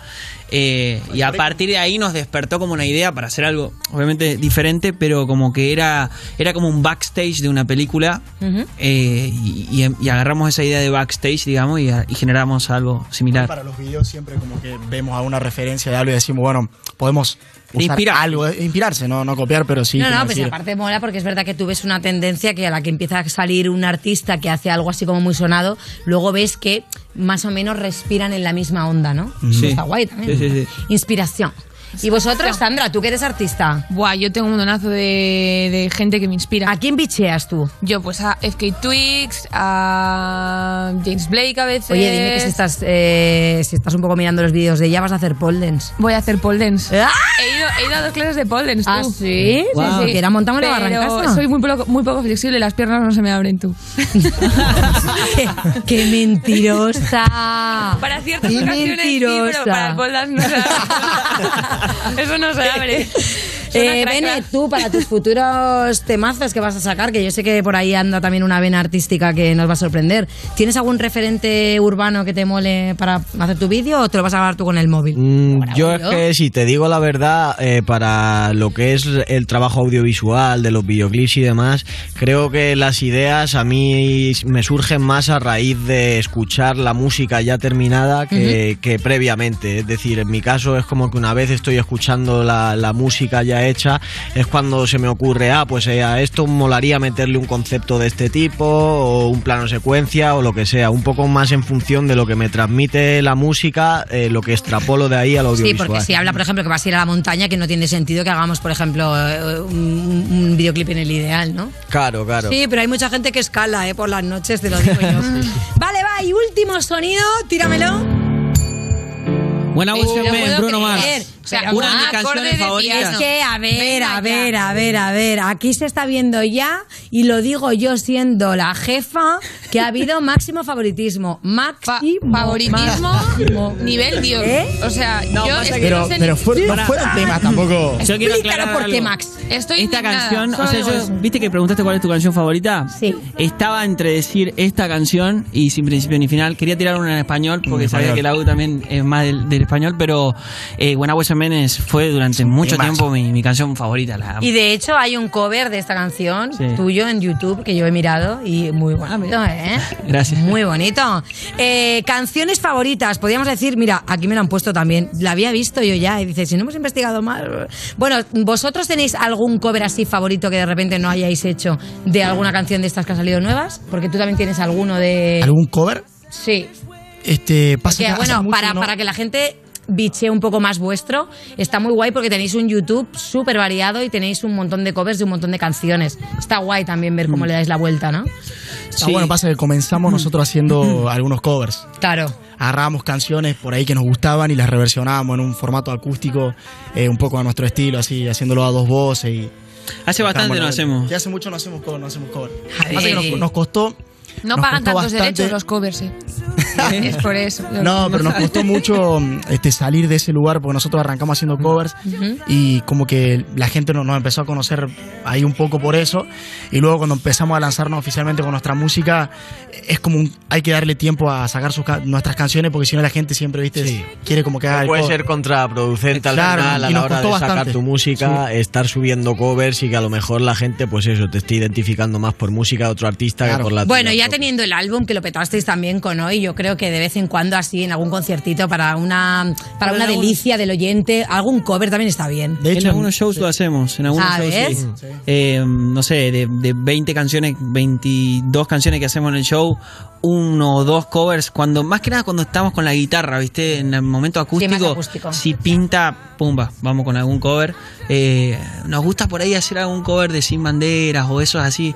Eh, y a partir de ahí nos despertó como una idea para hacer algo, obviamente diferente, pero como que era, era como un backstage de una película. Eh, y, y- y agarramos esa idea de backstage, digamos, y, y generamos algo similar. Para los videos siempre como que vemos a una referencia de algo y decimos, bueno, podemos usar Inspirar. algo, inspirarse, no, no copiar, pero sí. no, no, pues decir- aparte mola porque es verdad que tú ves una tendencia que a la que empieza a salir un artista que hace algo así como muy sonado, luego ves que más o menos respiran en la misma onda, ¿no? Sí. Eso Está guay también. Sí, sí, sí. Inspiración. ¿Y vosotros, Sandra, tú que eres artista? Buah, yo tengo un montón de, de gente que me inspira. ¿A quién bicheas tú? Yo, pues a FK Twigs, a James Blake a veces. Oye, dime que si estás, eh, si estás un poco mirando los vídeos de ella vas a hacer pole dance. Voy a hacer pole dance. ¡Ah! He, ido, he ido a dos clases de pole dance. ¿Ah, sí? Wow. Que era montamos la barra en Pero casa. soy muy poco, muy poco flexible, las piernas no se me abren tú. qué, qué mentirosa. Para ciertas Qué ocasiones sí, mentirosa. pero para el pole dance no se. Eso no se abre. Eh. Bene, tú para tus futuros temazos que vas a sacar, que yo sé que por ahí anda también una vena artística que nos va a sorprender. ¿Tienes algún referente urbano que te mole para hacer tu vídeo o te lo vas a grabar tú con el móvil? Mm, yo es que si te digo la verdad, eh, para lo que es el trabajo audiovisual de los videoclips y demás, creo que las ideas a mí me surgen más a raíz de escuchar la música ya terminada que, que previamente. Es decir, en mi caso es como que una vez estoy escuchando la, la música ya hecha, es cuando se me ocurre, ah, pues eh, a esto molaría meterle un concepto de este tipo o un plano secuencia o lo que sea, un poco más en función de lo que me transmite la música, eh, lo que extrapolo de ahí al Sí, audiovisual. porque si habla, por ejemplo, que vas a ir a la montaña, que no tiene sentido que hagamos, por ejemplo, eh, un, un videoclip en el ideal, ¿no? Claro, claro. Sí, pero hay mucha gente que escala, ¿eh? Por las noches, te lo digo yo. vale, va, y último sonido, tíramelo. Buena puedo Bruno Mars. Sea, Una de mis acorde canciones de favoritas. Es que, a ver, a ver, a ver, a ver. Aquí se está viendo ya, y lo digo yo siendo la jefa, que ha habido máximo favoritismo. Máximo. favoritismo, máximo. nivel Dios. ¿Eh? O sea, yo es que Pero, no sé pero fue- no fueron temas tampoco. Yo quiero Explícalo aclarar por qué, algo. Max. Estoy Esta indignada, canción, solo o sea, yo. ¿viste que preguntaste cuál es tu canción favorita? Sí. Estaba entre decir esta canción y sin principio ni final. Quería tirar una en español porque En sabía español. que la U también es más del, del español, pero eh, When I Fue durante mucho tiempo mi, mi canción favorita. La. Y de hecho hay un cover de esta canción Sí. tuyo en YouTube que yo he mirado y muy bonito, ¿eh? Gracias. Muy bonito. Eh, canciones favoritas, podríamos decir, mira, aquí me lo han puesto también, la había visto yo ya y dice, si no hemos investigado más... Bueno, ¿vosotros tenéis algún cover así favorito que de repente no hayáis hecho de alguna canción de estas que han salido nuevas? Porque tú también tienes alguno de... ¿Algún cover? Sí. Este, pasa Que, bueno, mucho para, no- para que la gente biche un poco más vuestro, está muy guay porque tenéis un YouTube súper variado y tenéis un montón de covers de un montón de canciones. Está guay también ver Mm. cómo le dais la vuelta, ¿no? Ah, bueno, pasa que comenzamos nosotros haciendo algunos covers. Claro. Agarrábamos canciones por ahí que nos gustaban y las reversionábamos en un formato acústico, eh, un poco a nuestro estilo, así, haciéndolo a dos voces y... Hace bastante no hacemos. Ya hace mucho no hacemos cover, no hacemos cover. Pasa que nos, nos costó... No nos pagan tantos bastante- derechos los covers, eh. es por eso. No, pero nos costó mucho este, salir de ese lugar porque nosotros arrancamos haciendo covers Ujú. y como que la gente nos, nos empezó a conocer ahí un poco por eso y luego cuando empezamos a lanzarnos oficialmente con nuestra música es como un- hay que darle tiempo a sacar sus nuestras canciones porque si no la gente siempre viste quiere como que haga el Puede cover. ser contraproducente al Claro, final a la hora de costó sacar bastante. tu música, estar subiendo covers y que a lo mejor la gente, pues eso, te esté identificando más por música de otro artista que por la Bueno, ya teniendo el álbum que lo petasteis también con hoy, yo creo que de vez en cuando así en algún conciertito para una para una delicia del oyente, algún cover también está bien. en algunos shows lo hacemos. En algunos shows, ¿Sabes? sí. Eh, no sé, de, de 20 canciones, 22 canciones que hacemos en el show, uno o dos covers. Cuando Más que nada cuando estamos con la guitarra, ¿viste? En el momento acústico, acústico. si pinta, pumba, vamos con algún cover. Eh, nos gusta por ahí hacer algún cover de Sin Banderas o eso así.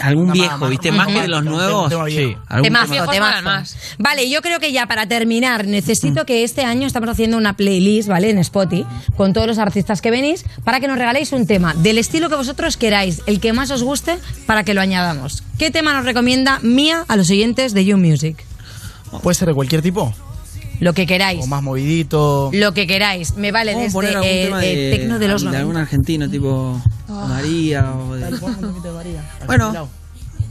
Algún viejo, ¿viste? Más que de los nuevos. Sí. Temazo. Vale, yo creo que ya para terminar, necesito que este año estamos haciendo una playlist, ¿vale? En Spotify, con todos los artistas que venís, para que nos regaléis un tema del estilo que vosotros queráis, el que más os guste, para que lo añadamos. ¿Qué tema nos recomienda Mía a los oyentes de You Music? Puede ser de cualquier tipo. Lo que queráis. O más movidito. Lo que queráis. Me vale Vamos a poner desde algún eh, tema eh, de, tecno de los de 90. algún argentino, tipo María o de... Bueno,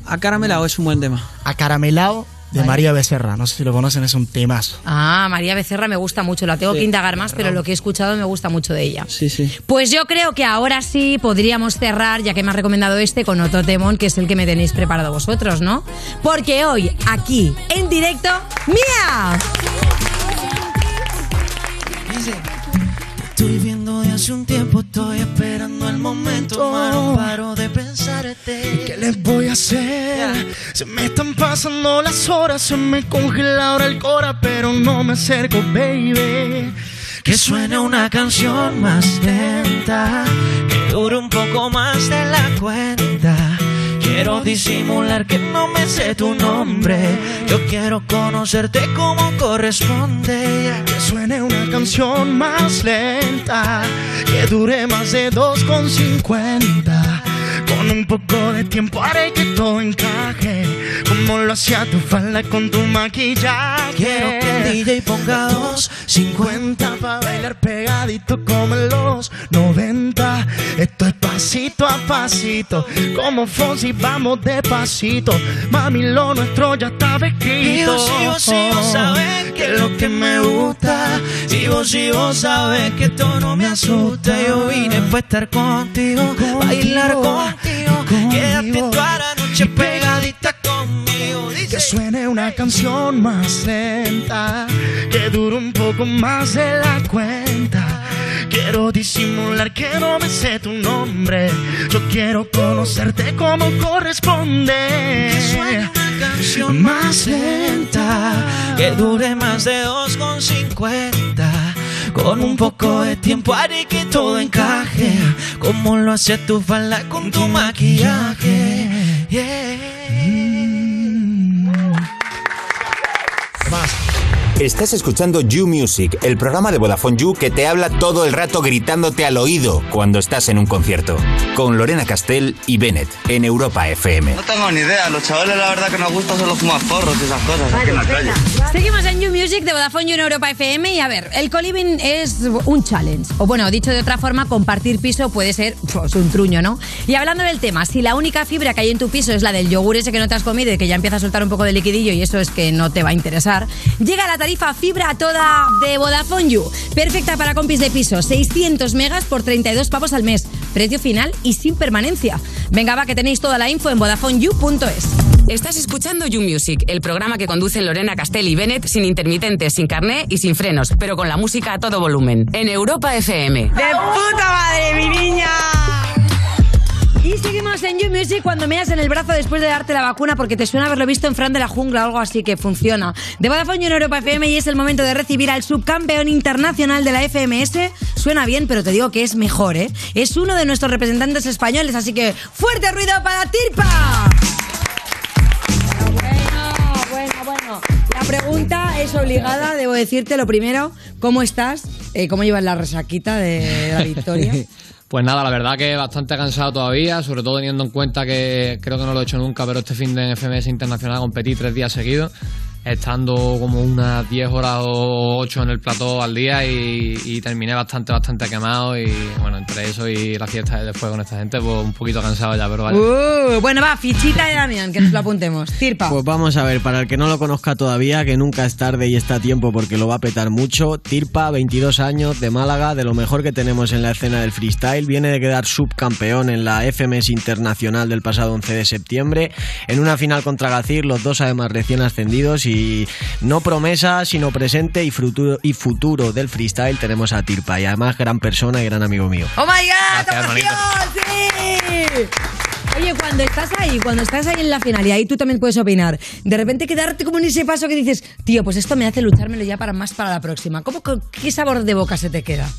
Acaramelado es un buen tema. Acaramelado de María Becerra. No sé si lo conocen, es un temazo. Ah, María Becerra me gusta mucho. La tengo Sí. que indagar más, pero lo que he escuchado me gusta mucho de ella. Sí, sí. Pues yo creo que ahora sí podríamos cerrar, ya que me has recomendado este, con otro temón que es el que me tenéis preparado vosotros, ¿no? Porque hoy, aquí, en directo, ¡Mía! Estoy viendo hace un tiempo, estoy esperando el momento, ma, no paro de pensarte. ¿Qué les voy a hacer? Se me están pasando las horas, se me congela ahora el cora, pero no me acerco, baby. Que suene una canción más lenta, que dure un poco más de la cuenta. Quiero disimular que no me sé tu nombre. Yo quiero conocerte como corresponde. Que suene una canción más lenta, que dure más de 2,50. Con un poco de tiempo haré que todo encaje, como lo hacía tu falda con tu maquillaje. Quiero que el DJ ponga 2.50 para bailar pegadito como en los 90. Esto es pasito a pasito, como Fonsi vamos despacito. Mami, lo nuestro ya está Y escrito. vos, y vos, y vos sabes que es lo que me gusta. Y vos, y vos sabes que esto no me asusta. Yo vine para estar contigo, bailar contigo. Quédate toda la noche pegadita conmigo. Que suene una canción más lenta, que dure un poco más de la cuenta. Quiero disimular que no me sé tu nombre. Yo quiero conocerte como corresponde. Que suene una canción más lenta, que dure más de 2,50. Con un poco de tiempo haré que todo encaje, como lo hace tu falda con tu maquillaje. Estás escuchando You Music, el programa de Vodafone You que te habla todo el rato gritándote al oído cuando estás en un concierto. Con Lorena Castell y Bennett en Europa FM. No tengo ni idea, los chavales la verdad que nos gusta solo fumar porros y esas cosas aquí en la calle. Seguimos en You Music de Vodafone You en Europa FM y a ver, el coliving es un challenge. O bueno, dicho de otra forma, compartir piso puede ser pues, un truño, ¿no? Y hablando del tema, si la única fibra que hay en tu piso es la del yogur ese que no te has comido y que ya empieza a soltar un poco de liquidillo y eso es que no te va a interesar, llega la tarifa tarifa fibra a toda de Vodafone You. Perfecta para compis de piso, 600 megas por 32 pavos al mes. Precio final y sin permanencia. Venga, va, que tenéis toda la info en VodafoneYou.es. Estás escuchando You Music, el programa que conducen Lorena Castell y Bennett sin intermitentes, sin carné y sin frenos, pero con la música a todo volumen. En Europa FM. ¡De puta madre, mi niña! Y seguimos en You Music cuando me das en el brazo después de darte la vacuna porque te suena haberlo visto en Fran de la Jungla o algo así que funciona. De Vodafone You en Europa FM y es el momento de recibir al subcampeón internacional de la FMS. Suena bien, pero te digo que es mejor, ¿eh? Es uno de nuestros representantes españoles, así que fuerte ruido para Tirpa. Bueno, bueno, bueno. La pregunta es obligada, debo decirte lo primero, ¿cómo estás? Eh, ¿Cómo llevas la resaquita de la victoria? Pues nada, la verdad que bastante cansado todavía, sobre todo teniendo en cuenta que creo que no lo he hecho nunca, pero este fin de FMS Internacional competí tres días seguidos, estando como unas 10 horas o 8 en el plató al día y, y terminé bastante, bastante quemado y bueno, entre eso y la fiesta de después con esta gente, pues un poquito cansado ya, pero vale. Uh, bueno, va, fichita de Damián, que nos lo apuntemos. Tirpa. Pues vamos a ver, para el que no lo conozca todavía, que nunca es tarde y está a tiempo porque lo va a petar mucho, Tirpa, 22 años, de Málaga, de lo mejor que tenemos en la escena del freestyle, viene de quedar subcampeón en la FMS Internacional del pasado 11 de septiembre, en una final contra Gacir, los dos además recién ascendidos y no promesa, sino presente y futuro, y futuro del freestyle tenemos a Tirpa y además gran persona y gran amigo mío. ¡Oh my god! ¡Sí! Oye, cuando estás ahí, cuando estás ahí en la final y ahí tú también puedes opinar, de repente quedarte como en ese paso que dices, tío, pues esto me hace luchármelo ya para más para la próxima. ¿Cómo, ¿Qué sabor de boca se te queda?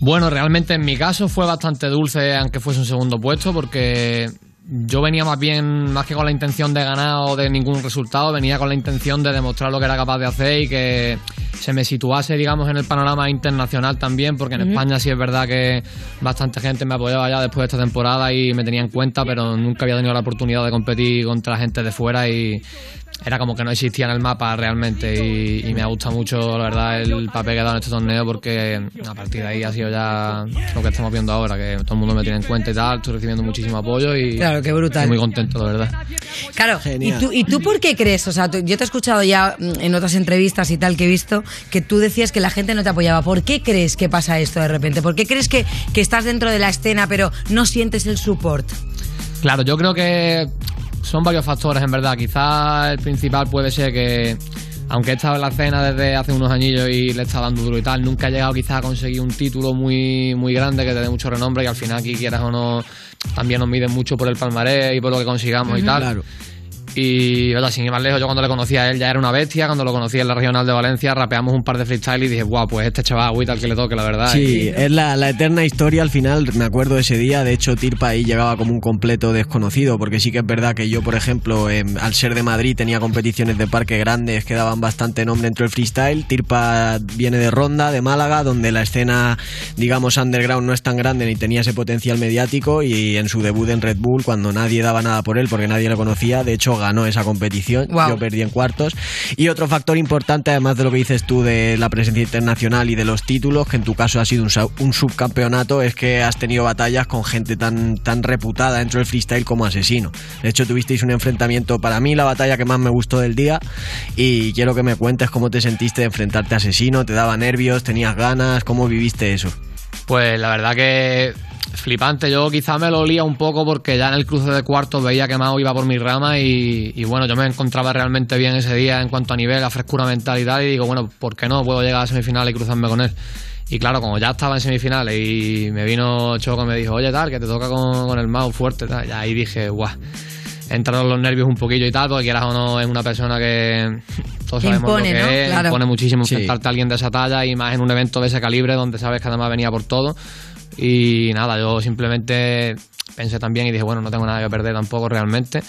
Bueno, realmente en mi caso fue bastante dulce, aunque fuese un segundo puesto, porque yo venía más bien, más que con la intención de ganar o de ningún resultado, venía con la intención de demostrar lo que era capaz de hacer y que se me situase, digamos, en el panorama internacional también, porque en. España sí es verdad que bastante gente me apoyaba ya después de esta temporada y me tenía en cuenta, pero nunca había tenido la oportunidad de competir contra gente de fuera y era como que no existía en el mapa realmente y, y me ha gustado mucho, la verdad, el papel que he dado en este torneo porque a partir de ahí ha sido ya lo que estamos viendo ahora, que todo el mundo me tiene en cuenta y tal, estoy recibiendo muchísimo apoyo y Claro, qué brutal. estoy muy contento, de verdad. Claro, ¿y Genial. tú, ¿y tú por qué crees? O sea, tú- yo te he escuchado ya mm, en otras entrevistas y tal que he visto que tú decías que la gente no te apoyaba. ¿Por qué crees que pasa esto de repente? ¿Por qué crees que, que estás dentro de la escena pero no sientes el support? Claro, yo creo que son varios factores en verdad. Quizás el principal puede ser que, aunque he estado en la escena desde hace unos añillos y le está dando duro y tal, nunca he llegado quizás a conseguir un título muy, muy grande que te dé mucho renombre y al final aquí quieras o no, también nos miden mucho por el palmarés y por lo que consigamos y tal. Claro. Y verdad, sin ir más lejos, yo cuando le conocí a él ya era una bestia, cuando lo conocí en la regional de Valencia rapeamos un par de freestyle y dije, guau, pues este chaval agüita al que le toque, la verdad. Sí, Y- es la, la eterna historia al final, me acuerdo de ese día, de hecho Tirpa ahí llegaba como un completo desconocido, porque sí que es verdad que yo, por ejemplo, em, al ser de Madrid tenía competiciones de parque grandes que daban bastante nombre dentro del freestyle, Tirpa viene de Ronda, de Málaga, donde la escena, digamos, underground no es tan grande ni tenía ese potencial mediático y en su debut en Red Bull, cuando nadie daba nada por él, porque nadie lo conocía, de hecho ganó esa competición, yo perdí en cuartos. Y otro factor importante, además de lo que dices tú de la presencia internacional y de los títulos, que en tu caso ha sido un subcampeonato, es que has tenido batallas con gente tan, tan reputada dentro del freestyle como asesino. De hecho, tuvisteis un enfrentamiento, para mí la batalla que más me gustó del día, y quiero que me cuentes cómo te sentiste de enfrentarte a asesino, te daba nervios, tenías ganas, cómo viviste eso. Pues la verdad que flipante. Yo quizá me lo olía un poco porque ya en el cruce de cuartos veía que Mao iba por mi rama y, bueno, yo me encontraba realmente bien ese día en cuanto a nivel, a frescura mental y tal. Y digo, bueno, ¿por qué no? Puedo llegar a semifinales y cruzarme con él. Y claro, como ya estaba en semifinales y me vino Choco y me dijo, oye, tal, que te toca con, con el Mao fuerte, tal. Y ahí dije, guau. Entraron los nervios un poquillo y tal, porque quieras o no, es una persona que todos Que sabemos impone, lo que ¿no? es, Claro. impone muchísimo Sí. enfrentarte a alguien de esa talla y más en un evento de ese calibre donde sabes que además venía por todo. Y nada, yo simplemente pensé también y dije, bueno, no tengo nada que perder tampoco realmente.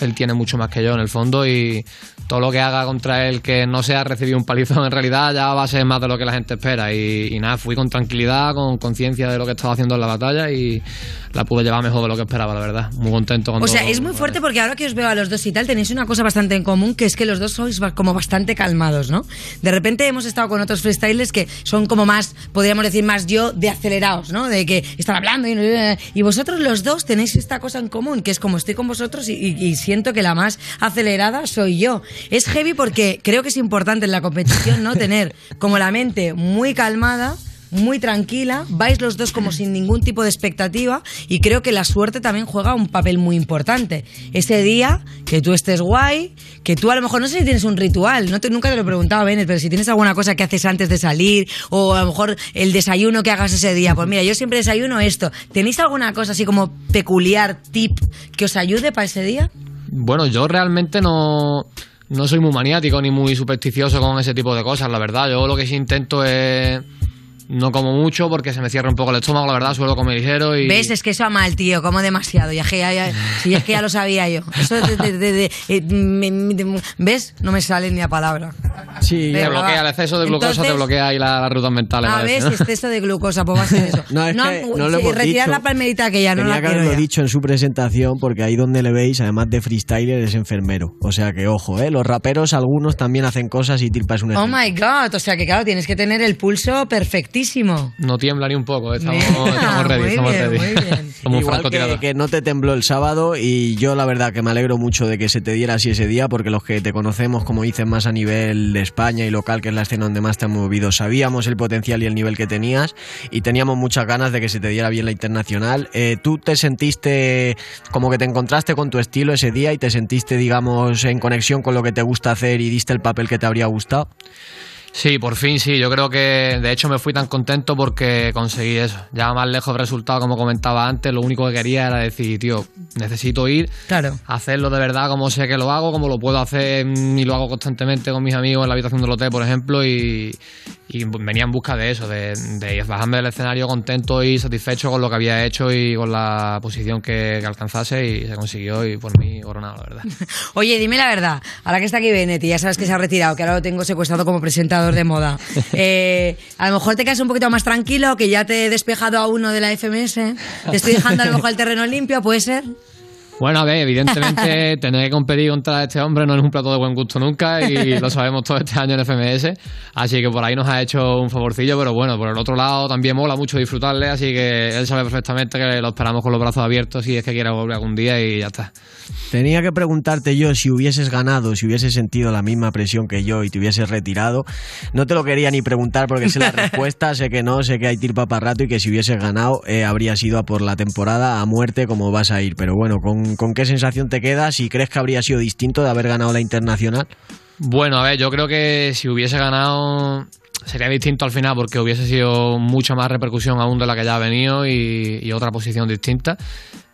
Él tiene mucho más que yo en el fondo y todo lo que haga contra él que no sea recibir un palizón en realidad ya va a ser más de lo que la gente espera. Y, y nada, fui con tranquilidad, con conciencia de lo que estaba haciendo en la batalla y la pude llevar mejor de lo que esperaba, la verdad. Muy contento con O sea, es muy fuerte porque ahora que os veo a los dos y tal, tenéis una cosa bastante en común, que es que los dos sois como bastante calmados, ¿no? De repente hemos estado con otros freestylers que son como más, podríamos decir, más yo de acelerados, ¿no? De que están hablando y, y vosotros los dos tenéis esta cosa en común, que es como estoy con vosotros y, y- y siento que la más acelerada soy yo. Es heavy porque creo que es importante en la competición, ¿no? Tener como la mente muy calmada muy tranquila, vais los dos como sin ningún tipo de expectativa y creo que la suerte también juega un papel muy importante. Ese día, que tú estés guay, que tú a lo mejor, no sé si tienes un ritual, no te, nunca te lo he preguntado, Bennett, pero si tienes alguna cosa que haces antes de salir o a lo mejor el desayuno que hagas ese día, pues mira, yo siempre desayuno esto. ¿Tenéis alguna cosa así como peculiar, tip, que os ayude para ese día? Bueno, yo realmente no, no soy muy maniático ni muy supersticioso con ese tipo de cosas, la verdad. Yo lo que sí intento es... No como mucho porque se me cierra un poco el estómago, la verdad, suelo comer ligero y... ¿Ves? Es que eso a mal, tío, como demasiado. Ya, que ya, ya- sí, es que ya lo sabía yo. Eso de, de- de- de- eh, ¿Ves? No me sale ni a palabra. Sí, Te bloquea el exceso de glucosa, Entonces- te bloquea ahí la- las rutas mentales. A ver, ¿no? si exceso de glucosa, pues va a ser eso. No, es que no lo sí, hemos retirar dicho. la palmerita que ya no Tenía la que quiero ya. dicho en su presentación porque ahí donde le veis, además de freestyler, es enfermero. O sea que ojo, ¿eh? Los raperos algunos también hacen cosas y Tirpa es un Oh my god, o sea que claro, tienes que tener el pulso No tiembla ni un poco, eh, estamos, estamos ready, muy estamos bien, ready. muy bien. Somos Igual que no te tembló el sábado y yo la verdad que me alegro mucho de que se te diera así ese día porque los que te conocemos, como dices, más a nivel de España y local, que es la escena donde más te han movido, sabíamos el potencial y el nivel que tenías y teníamos muchas ganas de que se te diera bien la internacional. Eh, ¿Tú te sentiste como que te encontraste con tu estilo ese día y te sentiste, digamos, en conexión con lo que te gusta hacer y diste el papel que te habría gustado? Sí, por fin sí. Yo creo que de hecho me fui tan contento porque conseguí eso. Ya más lejos del resultado, como comentaba antes, lo único que quería era decir, tío, necesito ir, Claro. hacerlo de verdad como sé que lo hago, como lo puedo hacer y lo hago constantemente con mis amigos en la habitación del hotel, por ejemplo, y, y venía en busca de eso, de, de bajarme del escenario contento y satisfecho con lo que había hecho y con la posición que, que alcanzase y se consiguió y por mí coronado, la verdad. Oye, dime la verdad, ahora que está aquí Bennett y ya sabes que se ha retirado, que ahora lo tengo secuestrado como presentador de moda, eh, a lo mejor te quedas un poquito más tranquilo, que ya te he despejado a uno de la FMS, te estoy dejando a lo mejor el terreno limpio, ¿puede ser? Bueno, a ver, evidentemente tener que competir contra este hombre no es un plato de buen gusto nunca y lo sabemos todo este año en FMS, así que por ahí nos ha hecho un favorcillo, pero bueno, por el otro lado también mola mucho disfrutarle, así que él sabe perfectamente que lo esperamos con los brazos abiertos si es que quiere volver algún día y ya está. Tenía que preguntarte yo si hubieses ganado, si hubieses sentido la misma presión que yo y te hubieses retirado. No te lo quería ni preguntar porque sé la respuesta, sé que no, sé que hay tirpa para rato y que si hubieses ganado eh, habrías ido a por la temporada a muerte como vas a ir. Pero bueno, ¿con, con qué sensación te quedas y crees que habría sido distinto de haber ganado la internacional? Bueno, a ver, yo creo que si hubiese ganado sería distinto al final porque hubiese sido mucha más repercusión aún de la que ya ha venido y, otra posición distinta.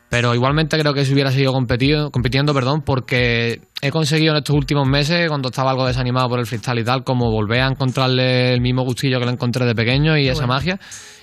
Pero igualmente creo que si hubiera seguido competido, compitiendo, perdón, porque he conseguido en estos últimos meses, cuando estaba algo desanimado por el freestyle y tal, como volver a encontrarle el mismo gustillo que le encontré de pequeño y esa Bueno. magia.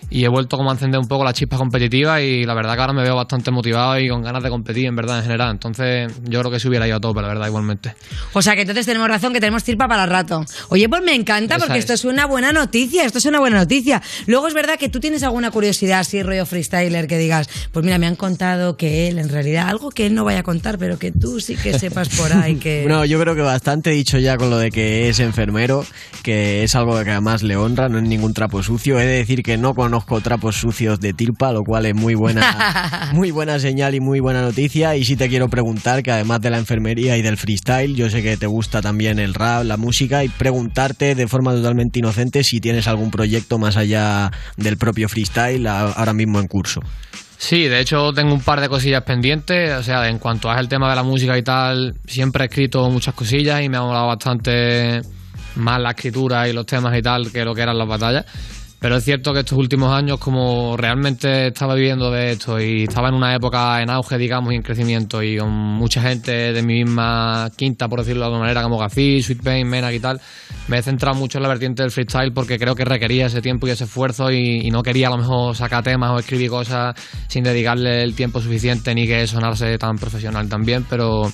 Y he vuelto como a encender un poco la chispa competitiva y la verdad que ahora me veo bastante motivado y con ganas de competir en verdad en general. Entonces yo creo que se hubiera ido a tope, la verdad, igualmente. O sea que entonces tenemos razón que tenemos tirpa para rato. Oye, pues me encanta Esa porque es. esto es una buena noticia, esto es una buena noticia. Luego es verdad que tú tienes alguna curiosidad así, rollo freestyler, que digas, pues mira, me han contado que él, en realidad, algo que él no vaya a contar, pero que tú sí que sepas por ahí que... No, yo creo que bastante he dicho ya con lo de que es enfermero, que es algo que además le honra, no es ningún trapo sucio. He de decir que no conozco trapos sucios de Tirpa, lo cual es muy buena, muy buena señal y muy buena noticia. Y sí te quiero preguntar que además de la enfermería y del freestyle, yo sé que te gusta también el rap, la música, y preguntarte de forma totalmente inocente si tienes algún proyecto más allá del propio freestyle ahora mismo en curso. Sí, de hecho tengo un par de cosillas pendientes, o sea, en cuanto a el tema de la música y tal, siempre he escrito muchas cosillas y me ha molado bastante más la escritura y los temas y tal que lo que eran las batallas. Pero es cierto que estos últimos años, como realmente estaba viviendo de esto y estaba en una época en auge, digamos, y en crecimiento, y con mucha gente de mi misma quinta, por decirlo de alguna manera, como Gafi, Sweet Pain, Menak y tal, me he centrado mucho en la vertiente del freestyle porque creo que requería ese tiempo y ese esfuerzo y, y no quería a lo mejor sacar temas o escribir cosas sin dedicarle el tiempo suficiente ni que sonarse tan profesional también, pero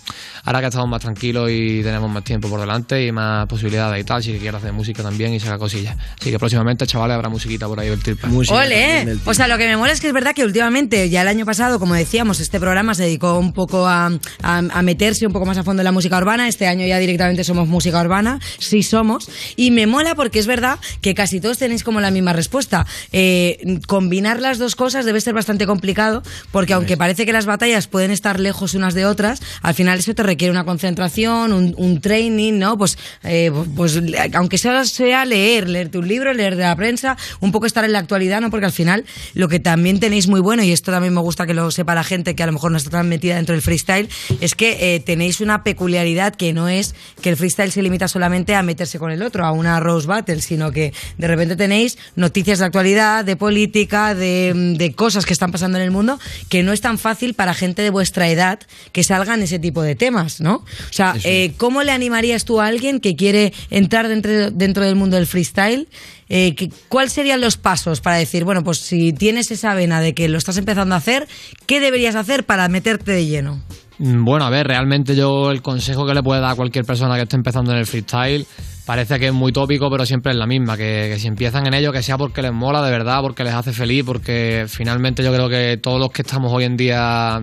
ahora que estamos más tranquilos y tenemos más tiempo por delante y más posibilidades y tal, que quiero hacer música también y sacar cosillas. Así que próximamente, chavales, habrá musiquita por ahí del tirpa. Ole, o sea, lo que me mola es que es verdad que últimamente, ya el año pasado, como decíamos, este programa se dedicó un poco a, a- a meterse un poco más a fondo en la música urbana. Este año ya directamente somos música urbana, sí somos. Y me mola porque es verdad que casi todos tenéis como la misma respuesta. Eh, combinar las dos cosas debe ser bastante complicado porque aunque parece que las batallas pueden estar lejos unas de otras, al final eso te requiere una concentración, un, un training, ¿no? Pues, eh, pues aunque sea, sea leer, leerte un libro, leer de la prensa, un poco estar en la actualidad, ¿no? Porque al final lo que también tenéis muy bueno, y esto también me gusta que lo sepa la gente que a lo mejor no está tan metida dentro del freestyle, es que eh, tenéis una peculiaridad que no es que el freestyle se limita solamente a meterse con el otro, a una Rose Battle, sino que de repente tenéis noticias de actualidad, de política, de, de cosas que están pasando en el mundo, que no es tan fácil para gente de vuestra edad que salgan ese tipo de temas, ¿no? O sea, eh, ¿cómo le animarías tú a alguien que quiere entrar dentro, dentro del mundo del freestyle? Eh, ¿Cuáles serían los pasos para decir, bueno, pues si tienes esa vena de que lo estás empezando a hacer, ¿qué deberías hacer para meterte de lleno? Mm, Bueno, a ver, realmente yo el consejo que le puede dar a cualquier persona que esté empezando en el freestyle parece que es muy tópico, pero siempre es la misma, que, que si empiezan en ello, que sea porque les mola de verdad, porque les hace feliz, porque finalmente yo creo que todos los que estamos hoy en día,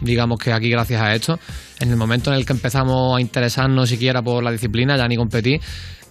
digamos que aquí gracias a esto, en el momento en el que empezamos a interesarnos siquiera por la disciplina, ya ni competir,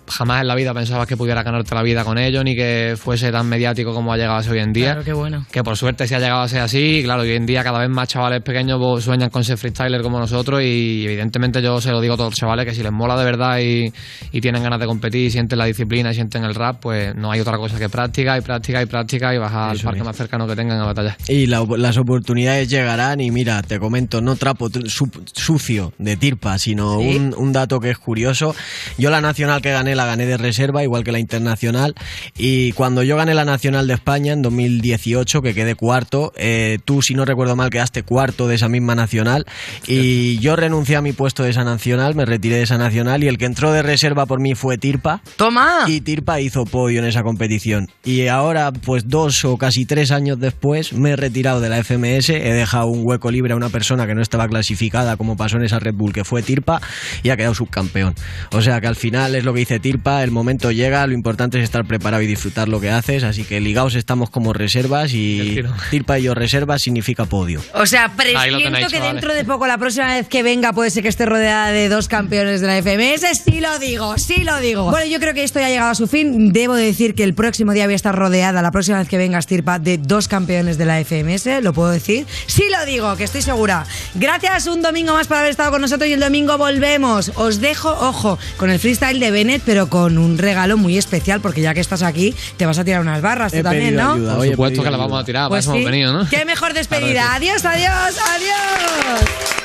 jamás en la vida pensabas que pudieras ganarte la vida con ello, ni que fuese tan mediático como ha llegado a ser hoy en día. Claro, qué bueno. Que por suerte sí ha llegado a ser así. y Claro, hoy en día cada vez más chavales pequeños sueñan con ser freestyler como nosotros. Y evidentemente yo se lo digo a todos los chavales que si les mola de verdad y, y tienen ganas de competir y sienten la disciplina y sienten el rap, pues no hay otra cosa que práctica y práctica y práctica y bajar al parque más cercano que tengan a batalla. Y la- las oportunidades llegarán y mira, te comento, no trapo tr- su- sucio de tirpa, sino ¿Sí? un, un dato que es curioso. Yo la nacional que gané la gané de reserva, igual que la internacional. Y cuando yo gané la nacional de España en 2018, que quedé cuarto, eh, tú si no recuerdo mal quedaste cuarto de esa misma nacional. Y yo renuncié a mi puesto de esa nacional, me retiré de esa nacional y el que entró de reserva por mí fue Tirpa. ¡Toma! Y Tirpa hizo podio en esa competición. Y ahora, pues dos o casi tres años después, me he retirado de la FMS, he dejado un hueco libre a una persona que no estaba clasificada, como pasó en esa Red Bull, que fue Tirpa, y ha quedado subcampeón. O sea que al final es lo que dice Tirpa, el momento llega, lo importante es estar preparado y disfrutar lo que haces, así que ligados estamos como reservas y Tirpa y yo reservas significa podio. O sea, presiento que chavales. dentro de poco, la próxima vez que venga, puede ser que esté rodeada de dos campeones de la FMS. Sí lo digo, sí lo digo. Bueno, yo creo que esto ya ha llegado a su fin. Debo de decir que el próximo día voy a estar rodeada, la próxima vez que venga Estirpa, de dos campeones de la FMS. ¿Lo puedo decir? Sí lo digo, que estoy segura. Gracias un domingo más por haber estado con nosotros y el domingo volvemos. Os dejo, ojo, con el freestyle de Bennett, pero con un regalo muy especial, porque ya que estás aquí, te vas a tirar unas barras tú también, ¿no? ayuda, Por supuesto que la vamos a tirar, para Pues eso hemos venido, ¿no? Qué mejor despedida. Claro Adiós, adiós, adiós.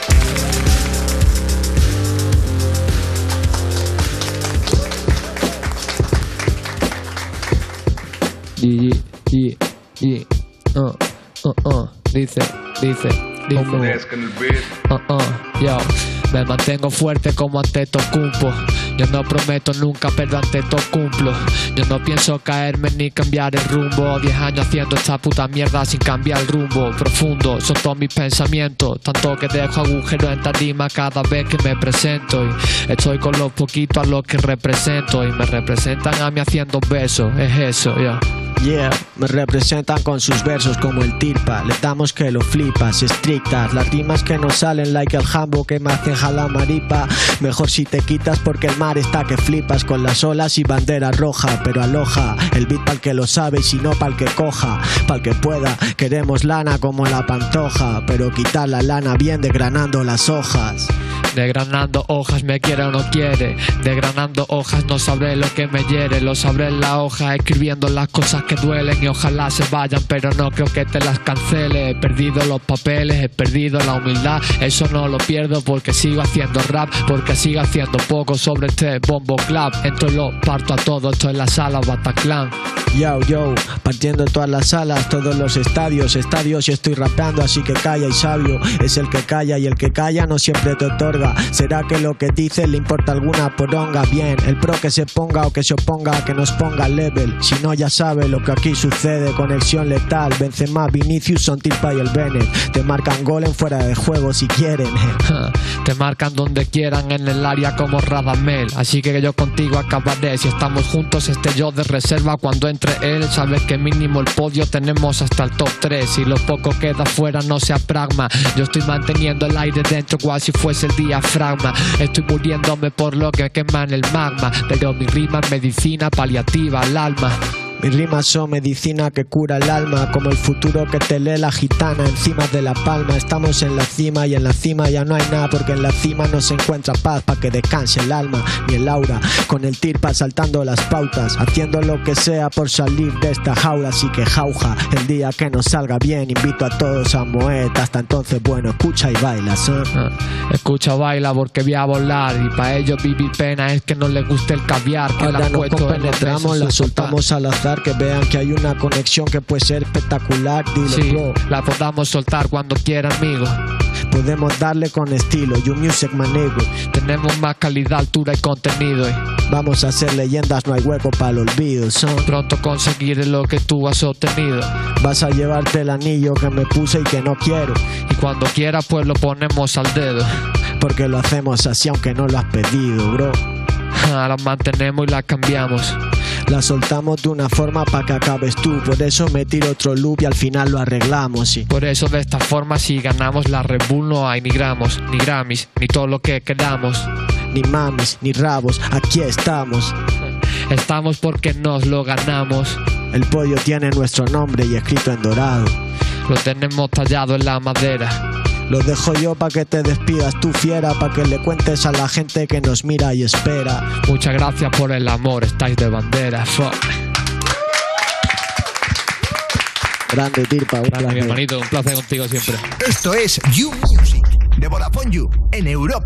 Y, y, y, uh, uh, uh, dice, dice, Uh, uh, yo me mantengo fuerte como ante Tocumpo. Yo no prometo nunca, pero ante todo cumplo. Yo no pienso caerme ni cambiar el rumbo. Diez años haciendo esta puta mierda sin cambiar el rumbo. Profundo, son todos mis pensamientos. Tanto que dejo agujeros en tarima cada vez que me presento. Y estoy con los poquitos a los que represento. Y me representan a mí haciendo besos. Es eso, yo. Yeah, me representan con sus versos como el tirpa. Le damos que lo flipas, estrictas. Las que no salen, like el jambo que me hacen jalar maripa. Mejor si te quitas porque el mar está que flipas con las olas y bandera roja. Pero aloja el beat pa'l que lo sabe y si no pa'l que coja. Pa'l que pueda, queremos lana como la pantoja. Pero quitar la lana bien desgranando las hojas. Desgranando hojas, me quiere o no quiere. Desgranando hojas, no sabré lo que me hiere. Lo sabré en la hoja, escribiendo las cosas que duelen y ojalá se vayan, pero no creo que te las cancele. He perdido los papeles, he perdido la humildad. Eso no lo pierdo porque sigo haciendo rap, porque sigo haciendo poco sobre este bombo club. Entro y lo parto a todo, esto es la sala Bataclan. Yo, yo, partiendo en todas las salas, todos los estadios, estadios y estoy rapeando, así que calla y sabio es el que calla y el que calla no siempre te otorga. ¿Será que lo que dice le importa alguna poronga? Bien, el pro que se ponga o que se oponga, que nos ponga level. Si no, ya sabe lo que aquí sucede. Conexión letal, Benzema, Vinicius, son Tilpa y el Bennett. Te marcan gol en fuera de juego si quieren. Te marcan donde quieran en el área como Radamel. Así que yo contigo acabaré. Si estamos juntos, este yo de reserva cuando entre él. Sabes que mínimo el podio tenemos hasta el top 3. Y lo poco queda fuera no sea pragma. Yo estoy manteniendo el aire dentro cual si fuese el diafragma. Estoy muriéndome por lo que quema en el magma. Pero mi rima es medicina paliativa al alma. Mis rimas son medicina que cura el alma, como el futuro que te lee la gitana encima de la palma. Estamos en la cima y en la cima ya no hay nada, porque en la cima no se encuentra paz para que descanse el alma ni el aura. Con el tirpa saltando las pautas, haciendo lo que sea por salir de esta jaula. Así que jauja, el día que nos salga bien, invito a todos a Moeta. Hasta entonces, bueno, escucha y baila, son. Escucha, baila porque voy a volar. Y para ellos vivir pena es que no les guste el caviar. Que Ahora la nos compenetramos, la soltamos al que vean que hay una conexión que puede ser espectacular. Dile, Sí, bro. la podamos soltar cuando quiera, amigo. Podemos darle con estilo, You Music Manego. Tenemos más calidad, altura y contenido. y Vamos a hacer leyendas, no hay hueco para el olvido. Son. Pronto conseguiré lo que tú has obtenido. Vas a llevarte el anillo que me puse y que no quiero. Y cuando quieras, pues lo ponemos al dedo. Porque lo hacemos así aunque no lo has pedido, bro. La mantenemos y la cambiamos. La soltamos de una forma para que acabes tú. Por eso me tiro otro loop y al final lo arreglamos. Sí. Por eso de esta forma si ganamos la Red Bull no hay ni gramos, ni Grammys, ni todo lo que queramos. Ni mamis, ni rabos, aquí estamos. Estamos porque nos lo ganamos. El podio tiene nuestro nombre y escrito en dorado. Lo tenemos tallado en la madera. Lo dejo yo para que te despidas, tú fiera, para que le cuentes a la gente que nos mira y espera. Muchas gracias por el amor, estáis de bandera. Fuck. Grande Tirpa, un placer. hermanito, un placer contigo siempre. Esto es You Music de Vodafone You en Europa.